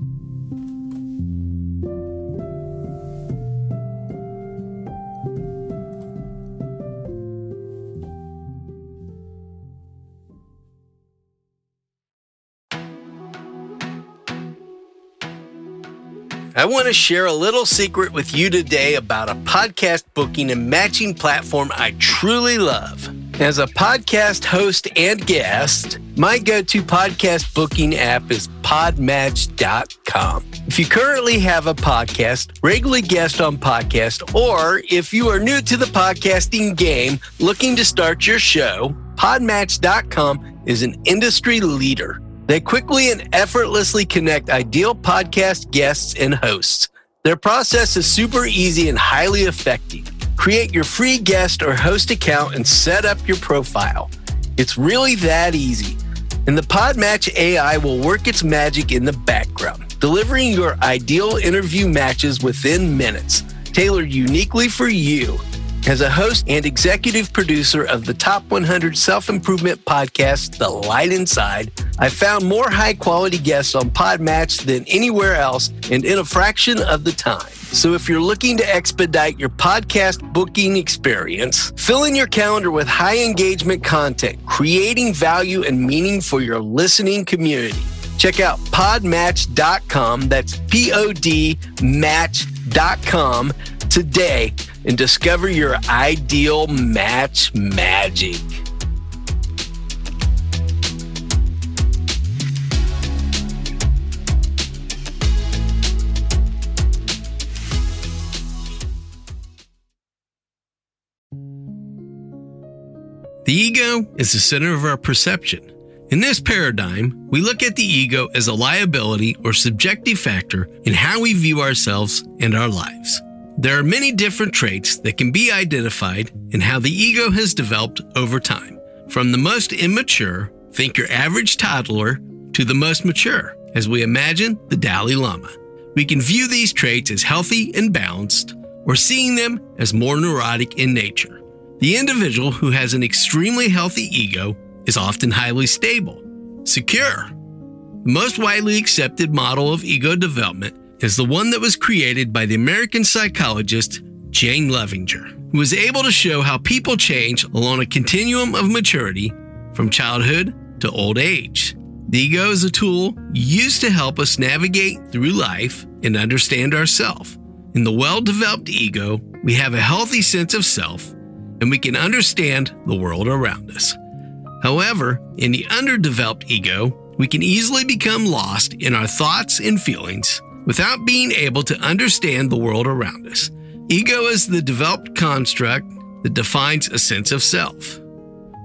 S1: I want to share a little secret with you today about a podcast booking and matching platform I truly love. As a podcast host and guest, my go to podcast booking app is podmatch.com. If you currently have a podcast, regularly guest on podcast, or if you are new to the podcasting game looking to start your show, podmatch.com is an industry leader. They quickly and effortlessly connect ideal podcast guests and hosts. Their process is super easy and highly effective. Create your free guest or host account and set up your profile. It's really that easy. And the Podmatch AI will work its magic in the background, delivering your ideal interview matches within minutes, tailored uniquely for you. As a host and executive producer of the top 100 self improvement podcast, The Light Inside, I found more high quality guests on Podmatch than anywhere else and in a fraction of the time. So if you're looking to expedite your podcast booking experience, fill in your calendar with high engagement content, creating value and meaning for your listening community. Check out podmatch.com. That's P O D match.com today and discover your ideal match magic. The ego is the center of our perception. In this paradigm, we look at the ego as a liability or subjective factor in how we view ourselves and our lives. There are many different traits that can be identified in how the ego has developed over time. From the most immature, think your average toddler, to the most mature, as we imagine the Dalai Lama. We can view these traits as healthy and balanced, or seeing them as more neurotic in nature. The individual who has an extremely healthy ego is often highly stable, secure. The most widely accepted model of ego development is the one that was created by the American psychologist Jane Loevinger, who was able to show how people change along a continuum of maturity from childhood to old age. The ego is a tool used to help us navigate through life and understand ourselves. In the well developed ego, we have a healthy sense of self and we can understand the world around us. However, in the underdeveloped ego, we can easily become lost in our thoughts and feelings without being able to understand the world around us. Ego is the developed construct that defines a sense of self.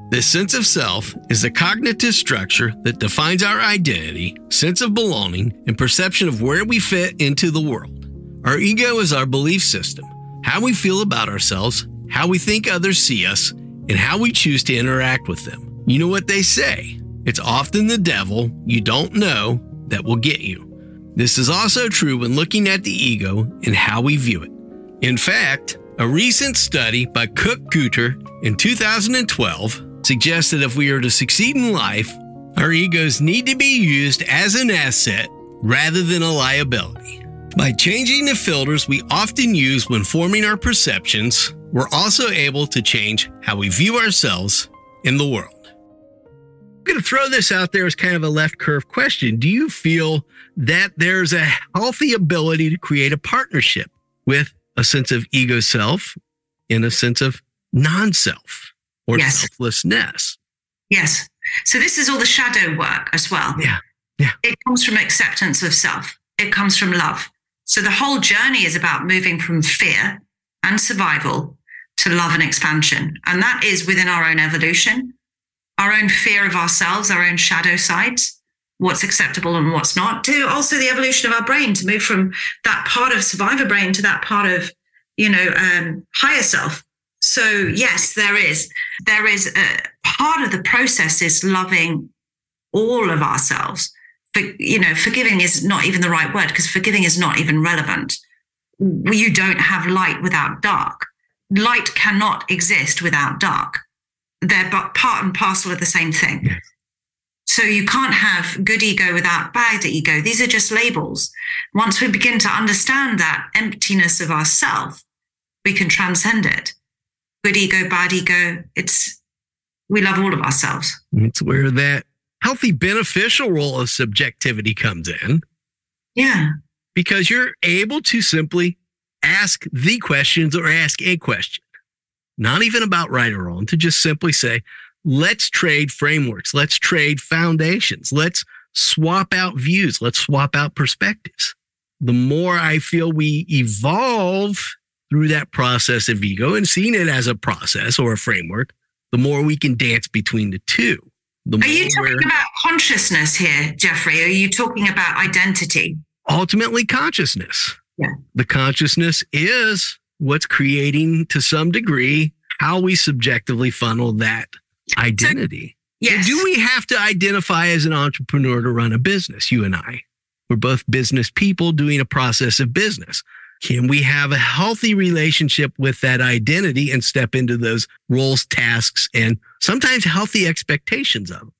S1: This sense of self is the cognitive structure that defines our identity, sense of belonging, and perception of where we fit into the world. Our ego is our belief system, how we feel about ourselves, how we think others see us, and how we choose to interact with them. You know what they say it's often the devil you don't know that will get you. This is also true when looking at the ego and how we view it. In fact, a recent study by Cook Greuter in 2012 suggests that if we are to succeed in life, our egos need to be used as an asset rather than a liability. By changing the filters we often use when forming our perceptions, we're also able to change how we view ourselves in the world. I'm going to throw this out there as kind of a left curve question. Do you feel that there's a healthy ability to create a partnership with a sense of ego self in a sense of non self or yes. selflessness.
S2: Yes. So this is all the shadow work as well.
S1: Yeah. Yeah.
S2: It comes from acceptance of self, it comes from love. So the whole journey is about moving from fear and survival to love and expansion. And that is within our own evolution, our own fear of ourselves, our own shadow sides what's acceptable and what's not to also the evolution of our brain to move from that part of survivor brain to that part of you know um, higher self. So yes there is there is a part of the process is loving all of ourselves. But you know forgiving is not even the right word because forgiving is not even relevant. You don't have light without dark. Light cannot exist without dark they're but part and parcel of the same thing yes. So you can't have good ego without bad ego. These are just labels. Once we begin to understand that emptiness of ourself, we can transcend it. Good ego, bad ego, it's we love all of ourselves.
S1: It's where that healthy beneficial role of subjectivity comes in.
S2: Yeah.
S1: Because you're able to simply ask the questions or ask a question, not even about right or wrong, to just simply say, let's trade frameworks. Let's trade foundations. Let's swap out views. Let's swap out perspectives. The more I feel we evolve through that process of ego and seeing it as a process or a framework, the more we can dance between the two. The
S2: Are you talking about consciousness here, Jeffrey? Are you talking about identity?
S1: Ultimately, consciousness.
S2: Yeah.
S1: The consciousness is what's creating to some degree how we subjectively funnel that identity.
S2: So, yes.
S1: do we have to identify as an entrepreneur to run a business? You and I. We're both business people doing a process of business. Can we have a healthy relationship with that identity and step into those roles, tasks, and sometimes healthy expectations of them?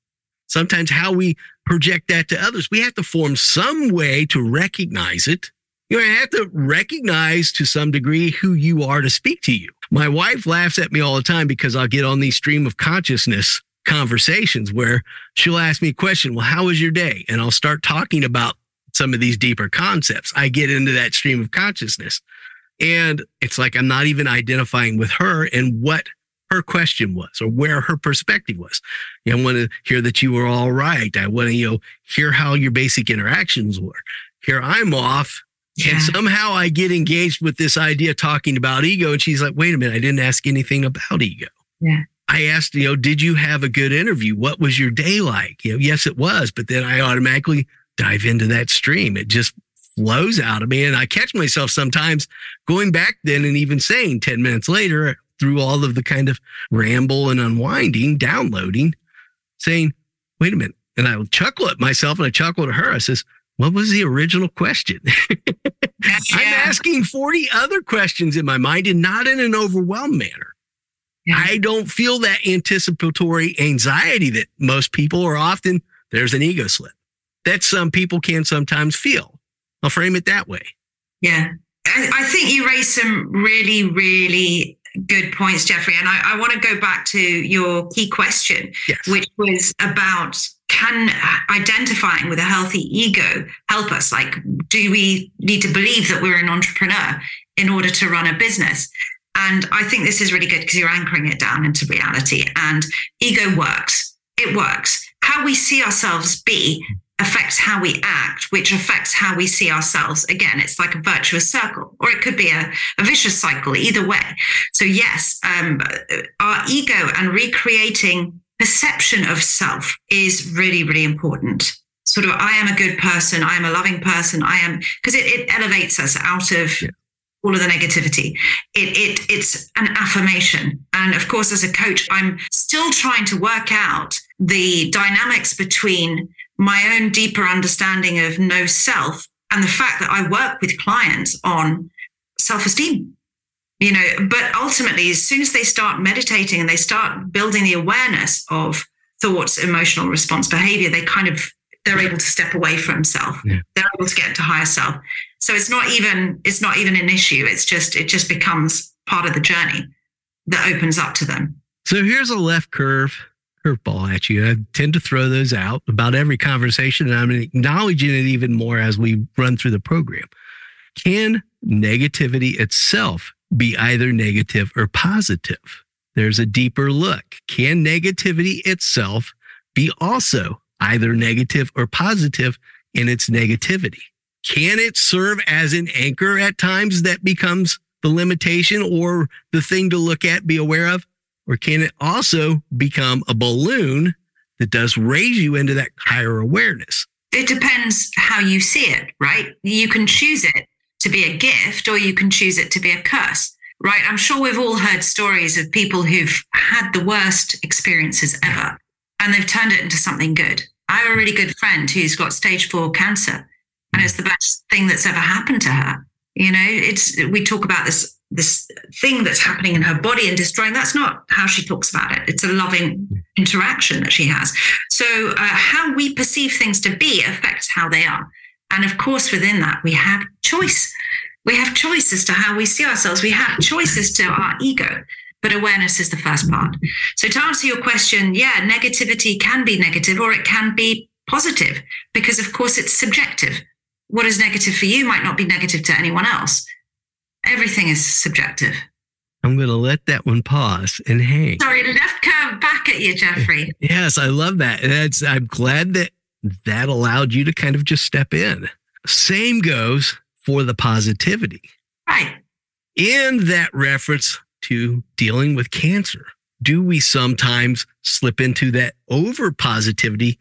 S1: Sometimes how we project that to others. We have to form some way to recognize it. You have to recognize to some degree who you are to speak to you. My wife laughs at me all the time because I'll get on these stream of consciousness conversations where she'll ask me a question. Well, how was your day? And I'll start talking about some of these deeper concepts. I get into that stream of consciousness. And it's like I'm not even identifying with her and what her question was or where her perspective was. You know, I want to hear that you were all right. I want to, you know, hear how your basic interactions were. Here I'm off yeah. And somehow I get engaged with this idea talking about ego. And she's like, wait a minute, I didn't ask anything about ego.
S2: Yeah.
S1: I asked, you know, did you have a good interview? What was your day like? You know, yes, it was. But then I automatically dive into that stream. It just flows out of me. And I catch myself sometimes going back then and even saying 10 minutes later through all of the kind of ramble and unwinding, downloading, saying, wait a minute. And I chuckle at myself and I chuckle at her. I says, what was the original question? yeah. I'm asking 40 other questions in my mind and not in an overwhelmed manner. Yeah. I don't feel that anticipatory anxiety that most people are often, there's an ego slip that some people can sometimes feel. I'll frame it that way.
S2: Yeah. I, I think you raised some really, really good points, Jeffrey. And I, I want to go back to your key question,
S1: yes.
S2: which was about can identifying with a healthy ego help us? Like, do we need to believe that we're an entrepreneur in order to run a business? And I think this is really good because you're anchoring it down into reality. And ego works. It works. how we see ourselves be affects how we act, which affects how we see ourselves. Again, it's like a virtuous circle, or it could be a, a vicious cycle, either way. So, yes, um, our ego and recreating perception of self is really, really important. Sort of, I am a good person, I am a loving person, I am, because it, it elevates us out of. Yeah all of the negativity. It, it it's an affirmation. And of course, as a coach, I'm still trying to work out the dynamics between my own deeper understanding of no self and the fact that I work with clients on self esteem. You know, but ultimately, as soon as they start meditating and they start building the awareness of thoughts, emotional response, behavior, they kind of they're able to step away from self. Yeah. They're able to get to higher self. So it's not even it's not even an issue. It's just it just becomes part of the journey that opens up to them.
S1: So here's a left curve curveball at you. I tend to throw those out about every conversation, and I'm acknowledging it even more as we run through the program. Can negativity itself be either negative or positive? There's a deeper look. Can negativity itself be also either negative or positive in its negativity? Can it serve as an anchor at times that becomes the limitation or the thing to look at, be aware of? Or can it also become a balloon that does raise you into that higher awareness?
S2: It depends how you see it, right? You can choose it to be a gift or you can choose it to be a curse, right? I'm sure we've all heard stories of people who've had the worst experiences ever and they've turned it into something good. I have a really good friend who's got stage four cancer and it's the best thing that's ever happened to her. You know, it's we talk about this this thing that's happening in her body and destroying. That's not how she talks about it. It's a loving interaction that she has. So, uh, how we perceive things to be affects how they are. And of course, within that, we have choice. We have choice as to how we see ourselves. We have choices to our ego, but awareness is the first part. So, to answer your question, yeah, negativity can be negative or it can be positive because, of course, it's subjective. What is negative for you might not be negative to anyone else everything is subjective.
S1: I'm going to let that one pause and hang.
S2: Sorry, left curve back at you, Jeffrey.
S1: yes, I love that. That's, I'm glad that that allowed you to kind of just step in. Same goes for the positivity.
S2: Right.
S1: In that reference to dealing with cancer, do we sometimes slip into that over positivity?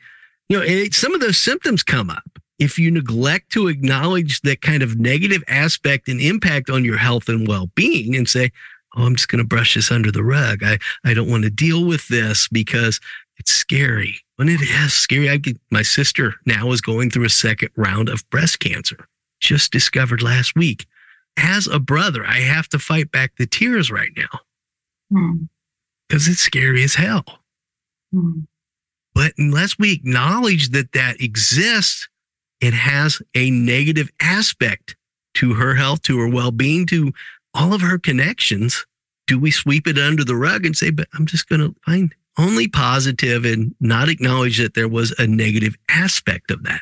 S1: You know, some of those symptoms come up if you neglect to acknowledge that kind of negative aspect and impact on your health and well-being and say oh i'm just going to brush this under the rug i, I don't want to deal with this because it's scary when it is scary i get my sister now is going through a second round of breast cancer just discovered last week as a brother i have to fight back the tears right now because hmm. it's scary as hell hmm. but unless we acknowledge that that exists it has a negative aspect to her health, to her well being, to all of her connections. Do we sweep it under the rug and say, but I'm just going to find only positive and not acknowledge that there was a negative aspect of that?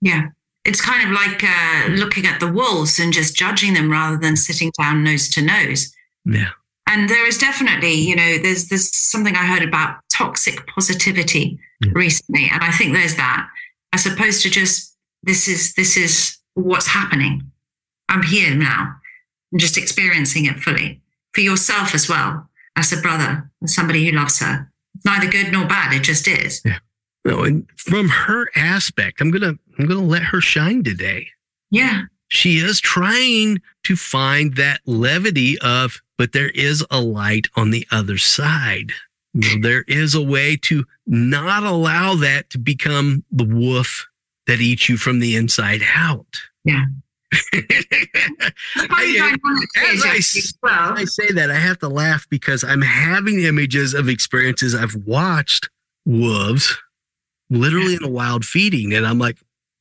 S2: Yeah. It's kind of like uh, looking at the wolves and just judging them rather than sitting down nose to nose.
S1: Yeah.
S2: And there is definitely, you know, there's there's something I heard about toxic positivity yeah. recently, and I think there's that as opposed to just this is this is what's happening. I'm here now and just experiencing it fully for yourself as well as a brother, as somebody who loves her. Neither good nor bad. It just is.
S1: Yeah. No, and from her aspect, I'm gonna I'm gonna let her shine today.
S2: Yeah.
S1: She is trying to find that levity of, but there is a light on the other side. You know, there is a way to not allow that to become the wolf that eats you from the inside out.
S2: Yeah.
S1: I, uh, as I, well. I say that, I have to laugh because I'm having images of experiences I've watched wolves literally in a wild feeding. And I'm like,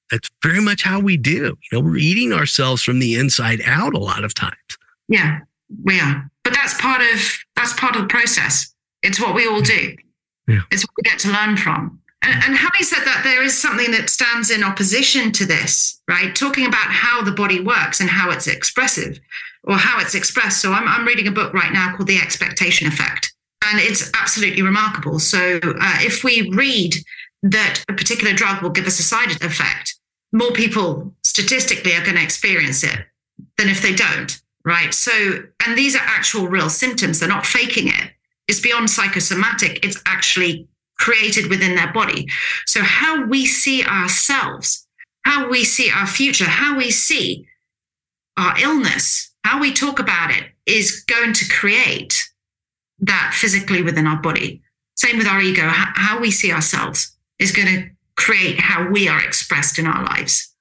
S1: that's very much how we do. You know, we're eating ourselves from the inside out a lot of times.
S2: Yeah, we are. But that's part of that's part of the process. It's what we all do. Yeah. It's what we get to learn from. And, and having said that, there is something that stands in opposition to this, right? Talking about how the body works and how it's expressive or how it's expressed. So I'm, I'm reading a book right now called The Expectation Effect, and it's absolutely remarkable. So uh, if we read that a particular drug will give us a side effect, more people statistically are going to experience it than if they don't, right? So, and these are actual real symptoms. They're not faking it. It's beyond psychosomatic. It's actually created within their body. So, how we see ourselves, how we see our future, how we see our illness, how we talk about it is going to create that physically within our body. Same with our ego, how we see ourselves is going to create how we are expressed in our lives.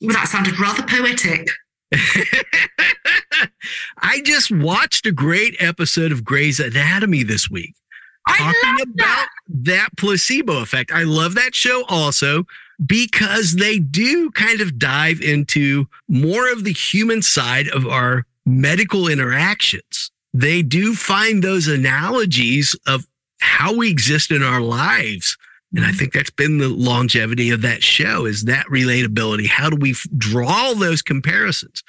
S2: Well, that sounded rather poetic.
S1: I just watched a great episode of Grey's Anatomy this week.
S2: Talking about that.
S1: that placebo effect. I love that show also because they do kind of dive into more of the human side of our medical interactions. They do find those analogies of how we exist in our lives. And I think that's been the longevity of that show is that relatability. How do we draw those comparisons?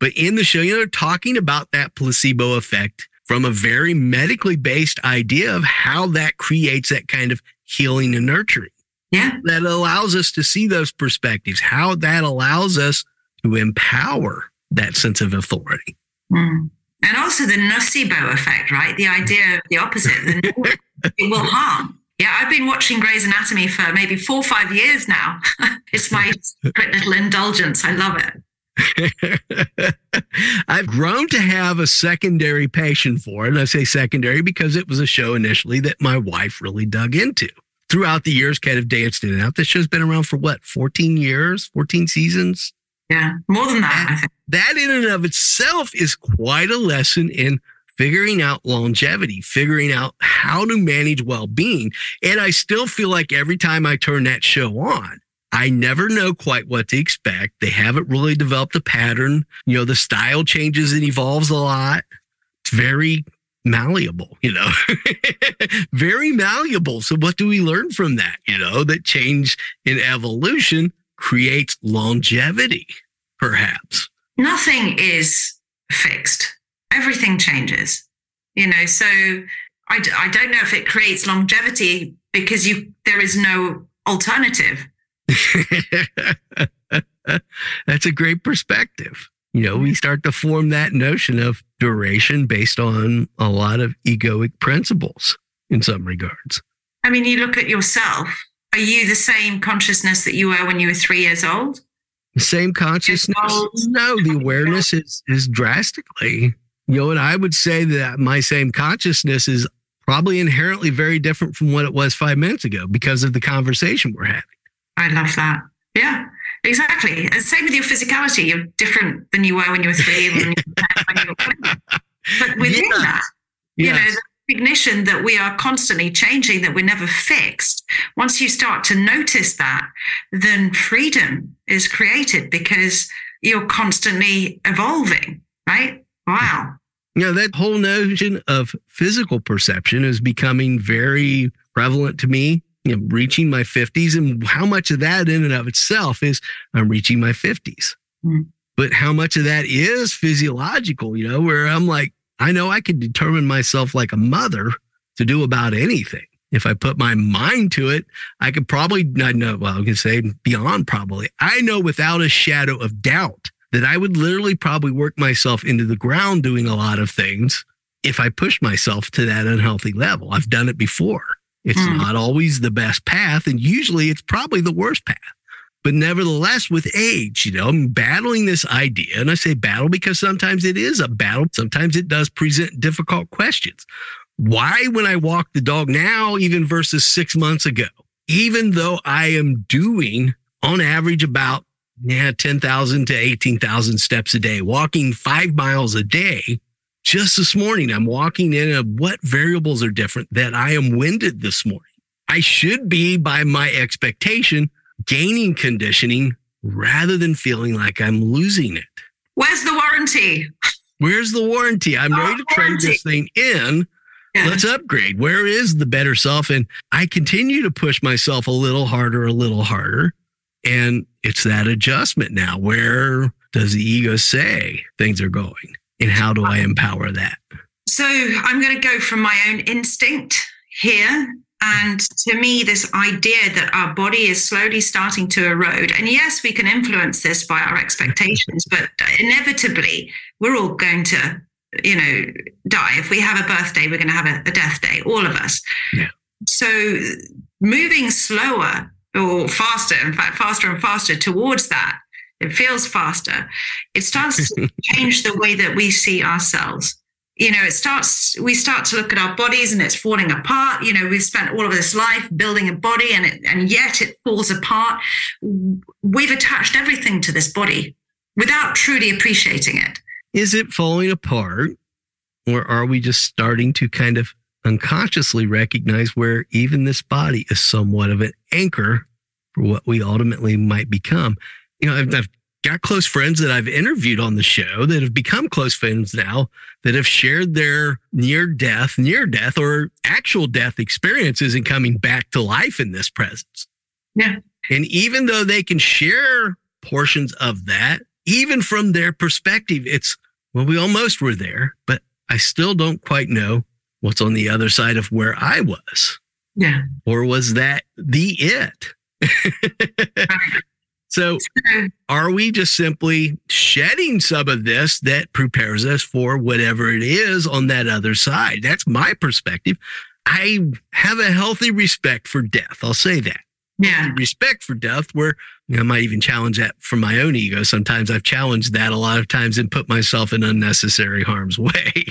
S1: But in the show, you know, they're talking about that placebo effect from a very medically based idea of how that creates that kind of healing and nurturing.
S2: Yeah.
S1: That allows us to see those perspectives, how that allows us to empower that sense of authority.
S2: Mm. And also the nocebo effect, right? The idea of the opposite, the it will harm. Yeah, I've been watching Grey's Anatomy for maybe four or five years now. it's my secret little indulgence. I love
S1: it. I've grown to have a secondary passion for it. And I say secondary because it was a show initially that my wife really dug into throughout the years kind of danced in and out. This show's been around for what, 14 years, 14 seasons?
S2: Yeah, more than that.
S1: That, that in and of itself is quite a lesson in figuring out longevity, figuring out how to manage well being. And I still feel like every time I turn that show on, I never know quite what to expect. They haven't really developed a pattern. You know, the style changes and evolves a lot. It's very malleable, you know, very malleable. So what do we learn from that? You know, that change in evolution creates longevity, perhaps.
S2: Nothing is fixed. Everything changes, you know, so I, I don't know if it creates longevity because you, there is no alternative.
S1: That's a great perspective you know, we start to form that notion of duration based on a lot of egoic principles in some regards.
S2: I mean, you look at yourself. Are you the same consciousness that you were when you were three years old?
S1: The same consciousness? No, the awareness is is drastically. You know, and I would say that my same consciousness is probably inherently very different from what it was five minutes ago because of the conversation we're having.
S2: I love that. Yeah. Exactly. And same with your physicality. You're different than you were when you were three. when you were but within yeah. that, you yes. know, the recognition that we are constantly changing, that we're never fixed. Once you start to notice that, then freedom is created because you're constantly evolving, right? Wow.
S1: Know, that whole notion of physical perception is becoming very prevalent to me you know, reaching my 50s and how much of that in and of itself is I'm reaching my 50s. Mm. But how much of that is physiological, you know, where I'm like, I know I can determine myself like a mother to do about anything. If I put my mind to it, I could probably, I know, well, I can say beyond probably. I know without a shadow of doubt that I would literally probably work myself into the ground doing a lot of things if I push myself to that unhealthy level. I've done it before. It's mm. not always the best path, and usually it's probably the worst path. But nevertheless, with age, you know, I'm battling this idea. And I say battle because sometimes it is a battle. Sometimes it does present difficult questions. Why, when I walk the dog now, even versus six months ago, even though I am doing on average about yeah, 10,000 to 18,000 steps a day, walking five miles a day, just this morning, I'm walking in of what variables are different that I am winded this morning. I should be, by my expectation, gaining conditioning rather than feeling like I'm losing it.
S2: Where's the warranty?
S1: Where's the warranty? I'm ready to trade this thing in. Yeah. Let's upgrade. Where is the better self? And I continue to push myself a little harder, a little harder. And it's that adjustment now. Where does the ego say things are going? And how do I empower that?
S2: So I'm going to go from my own instinct here. And to me, this idea that our body is slowly starting to erode, and yes, we can influence this by our expectations, but inevitably, we're all going to, you know, die. If we have a birthday, we're going to have a, a death day, all of us.
S1: Yeah.
S2: So moving slower or faster, in fact, faster and faster towards that, it feels faster. It starts to change the way that we see ourselves. You know it starts we start to look at our bodies and it's falling apart. You know we've spent all of this life building a body and it, and yet it falls apart. We've attached everything to this body without truly appreciating it.
S1: Is it falling apart or are we just starting to kind of unconsciously recognize where even this body is somewhat of an anchor for what we ultimately might become you know I've, I've got close friends that I've interviewed on the show that have become close friends now that have shared their near death, near death, or actual death experiences and coming back to life in this presence.
S2: Yeah.
S1: And even though they can share portions of that, even from their perspective, it's, well, we almost were there, but I still don't quite know what's on the other side of where I was.
S2: Yeah.
S1: Or was that the it? So, are we just simply shedding some of this that prepares us for whatever it is on that other side? That's my perspective. I have a healthy respect for death. I'll say that.
S2: Yeah.
S1: Respect for death, where you know, I might even challenge that for my own ego. Sometimes I've challenged that a lot of times and put myself in unnecessary harm's way.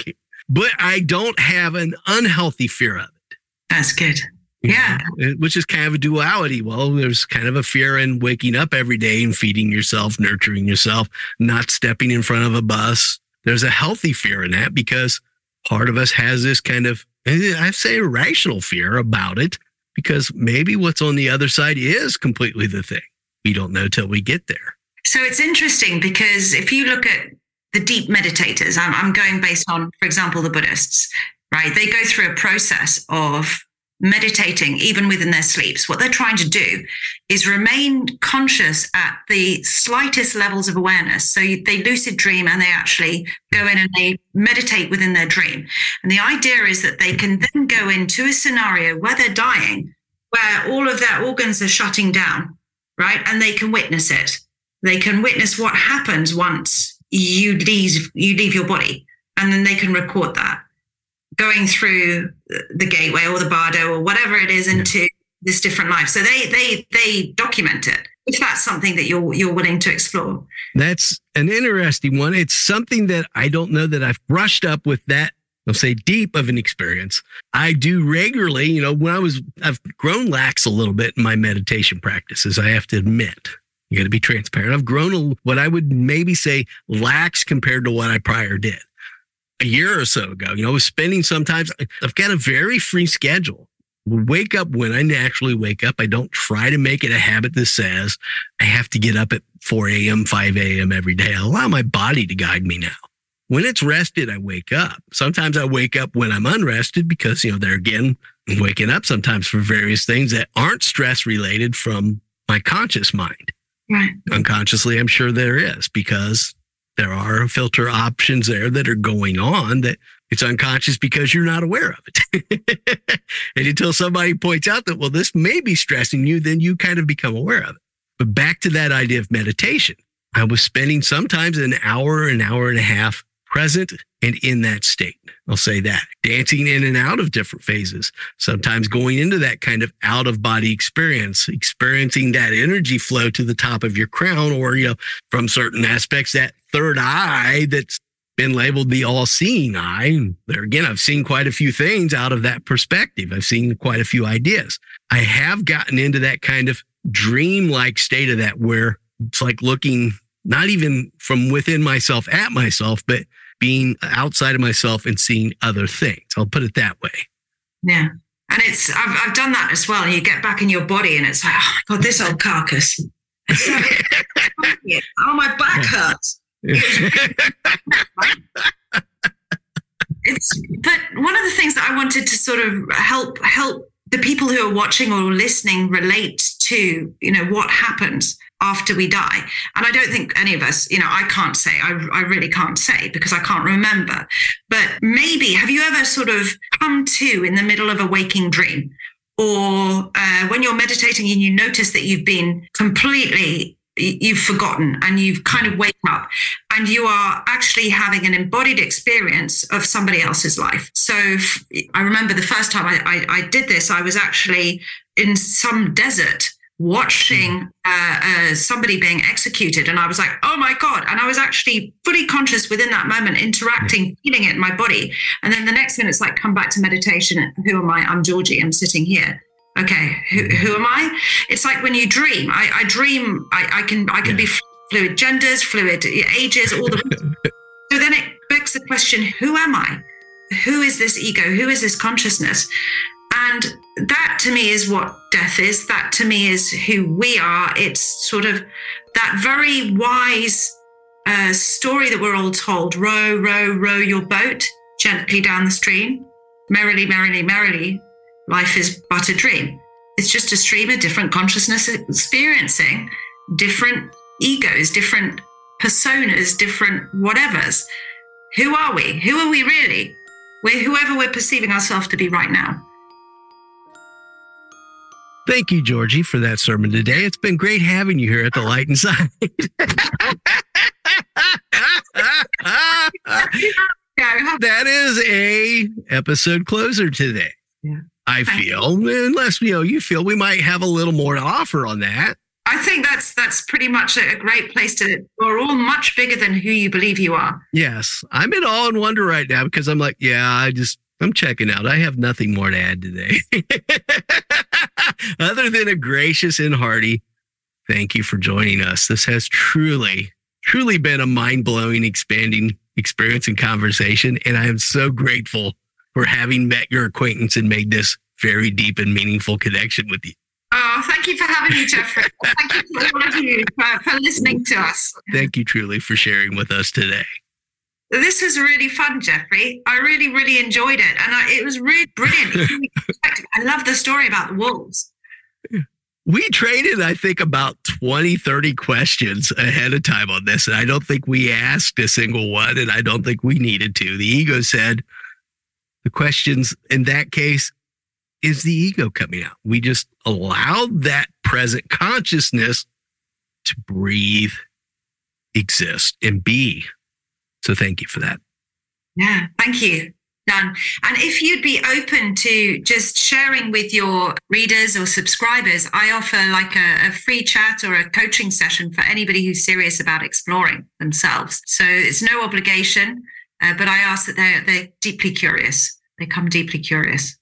S1: but I don't have an unhealthy fear of it.
S2: That's good. Yeah.
S1: Know, which is kind of a duality. Well, there's kind of a fear in waking up every day and feeding yourself, nurturing yourself, not stepping in front of a bus. There's a healthy fear in that because part of us has this kind of, I say, irrational fear about it because maybe what's on the other side is completely the thing. We don't know till we get there.
S2: So it's interesting because if you look at the deep meditators, I'm, I'm going based on, for example, the Buddhists, right? They go through a process of meditating even within their sleeps. What they're trying to do is remain conscious at the slightest levels of awareness. So they lucid dream and they actually go in and they meditate within their dream. And the idea is that they can then go into a scenario where they're dying where all of their organs are shutting down right? And they can witness it. They can witness what happens once you leave you leave your body and then they can record that going through the gateway or the bardo or whatever it is into yeah. this different life. So they they they document it. If that's something that you're you're willing to explore.
S1: That's an interesting one. It's something that I don't know that I've brushed up with that I'll say deep of an experience. I do regularly, you know, when I was, I've grown lax a little bit in my meditation practices. I have to admit, you got to be transparent. I've grown a, what I would maybe say lax compared to what I prior did a year or so ago. You know, I was spending sometimes, I've got a very free schedule. Wake up when I naturally wake up. I don't try to make it a habit that says I have to get up at 4 a.m., 5 a.m. every day. I allow my body to guide me now. When it's rested, I wake up. Sometimes I wake up when I'm unrested because, you know, they're again waking up sometimes for various things that aren't stress related from my conscious mind.
S2: Right.
S1: Unconsciously, I'm sure there is because there are filter options there that are going on that it's unconscious because you're not aware of it. and until somebody points out that, well, this may be stressing you, then you kind of become aware of it. But back to that idea of meditation, I was spending sometimes an hour, an hour and a half present and in that state. I'll say that dancing in and out of different phases, sometimes going into that kind of out of body experience, experiencing that energy flow to the top of your crown, or, you know, from certain aspects, that third eye that's been labeled the all seeing eye. And there again, I've seen quite a few things out of that perspective. I've seen quite a few ideas. I have gotten into that kind of dream like state of that where it's like looking not even from within myself at myself, but being outside of myself and seeing other things. I'll put it that way.
S2: Yeah. And it's, I've, I've done that as well. You get back in your body and it's like, oh my God, this old carcass. So, oh, my back hurts. It's, but one of the things that I wanted to sort of help, help the people who are watching or listening relate to, you know, what happens after we die. And I don't think any of us, you know, I can't say, I, I really can't say because I can't remember. But maybe, have you ever sort of come to in the middle of a waking dream? or uh, when you're meditating and you notice that you've been completely you've forgotten and you've kind of wake up and you are actually having an embodied experience of somebody else's life. So i remember the first time I, I, I did this i was actually in some desert watching uh, uh, somebody being executed and i was like oh my god and i was actually fully conscious within that moment interacting feeling it in my body. And then the next minute it's like come back to meditation. Who am i? I'm georgie. I'm sitting here okay who, who am i? It's like when you dream. I, I dream I, I, can i can yeah. be fluid genders fluid ages all the so then it begs the question who am i? Who is this ego? Who is this consciousness? And that to me is what death is. That to me is who we are. It's sort of that very wise uh, story that we're all told. Row row row your boat gently down the stream. Merrily merrily merrily Life is but a dream. It's just a stream of different consciousness experiencing different egos, different personas, different whatevers. Who are we? Who are we really? We're whoever we're perceiving ourselves to be right now.
S1: Thank you, Georgie, for that sermon today. It's been great having you here at the Light Inside. that is a episode closer today. I feel, unless you know you feel we might have a little more to offer on that.
S2: I think that's that's pretty much a great place to. We're all much bigger than who you believe you are.
S1: Yes, I'm in awe and wonder right now because I'm like, yeah, I just I'm checking out. I have nothing more to add today, other than a gracious and hearty thank you for joining us. This has truly, truly been a mind blowing, expanding experience and conversation, and I am so grateful for having met your acquaintance and made this very deep and meaningful connection with you.
S2: Oh, thank you for having me, Jeffrey. thank you to all of you for, for listening to us.
S1: Thank you truly for sharing with us today.
S2: This was really fun, Jeffrey. I really, really enjoyed it. And I, it was really brilliant. I love the story about the wolves.
S1: We traded, I think, about 20, 30 questions ahead of time on this. And I don't think we asked a single one. And I don't think we needed to. The ego said, the questions in that case is the ego coming out. We just allowed that present consciousness to breathe, exist, and be. So thank you for that.
S2: Yeah, thank you. Done. And if you'd be open to just sharing with your readers or subscribers, I offer like a, a, free chat or a coaching session for anybody who's serious about exploring themselves. So it's no obligation. Uh, but I ask that they're, they're deeply curious. They come deeply curious.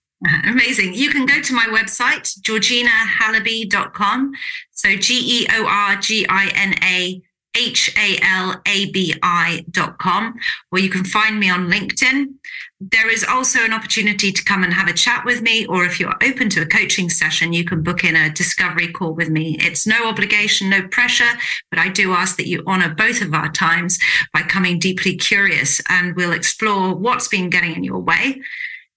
S2: Amazing. You can go to my website, georginahalabi.com. So G E O R G I N A H A L A B I dot com, or you can find me on LinkedIn. There is also an opportunity to come and have a chat with me, or if you're open to a coaching session, you can book in a discovery call with me. It's no obligation, no pressure, but I do ask that you honor both of our times by coming deeply curious, and we'll explore what's been getting in your way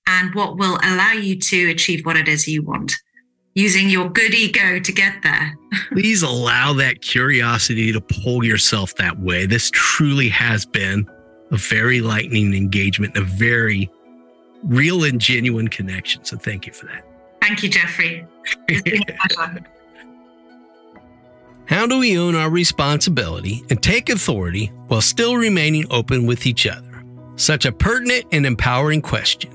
S2: and what will allow you to achieve what it is you want using your good ego to get there.
S1: Please allow that curiosity to pull yourself that way. This truly has been a very lightning engagement, a very real and genuine connection. So thank you for that.
S2: Thank you, Jeffrey.
S1: How do we own our responsibility and take authority while still remaining open with each other? Such a pertinent and empowering question.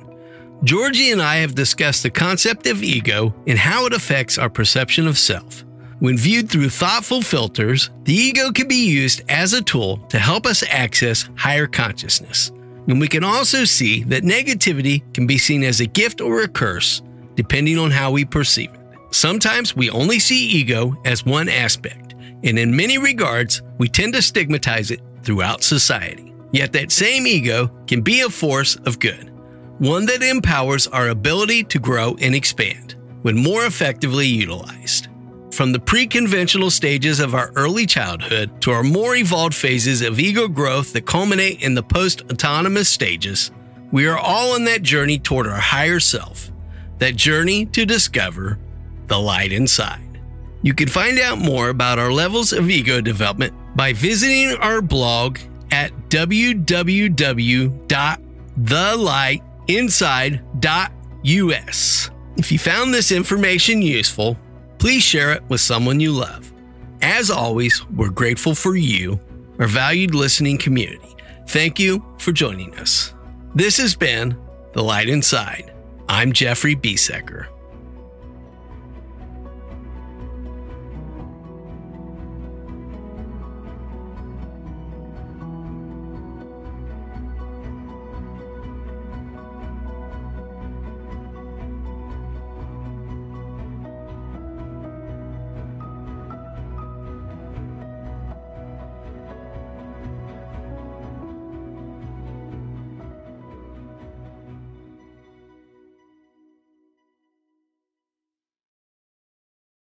S1: Georgie and I have discussed the concept of ego and how it affects our perception of self. When viewed through thoughtful filters, the ego can be used as a tool to help us access higher consciousness. And we can also see that negativity can be seen as a gift or a curse, depending on how we perceive it. Sometimes we only see ego as one aspect, and in many regards, we tend to stigmatize it throughout society. Yet that same ego can be a force of good one that empowers our ability to grow and expand when more effectively utilized. From the pre conventional stages of our early childhood to our more evolved phases of ego growth that culminate in the post autonomous stages, we are all on that journey toward our higher self, that journey to discover the light inside. You can find out more about our levels of ego development by visiting our blog at www.thelight inside.us. If you found this information useful, please share it with someone you love. As always, we're grateful for you, our valued listening community. Thank you for joining us. This has been The Light Inside. I'm Jeffrey Biesecker.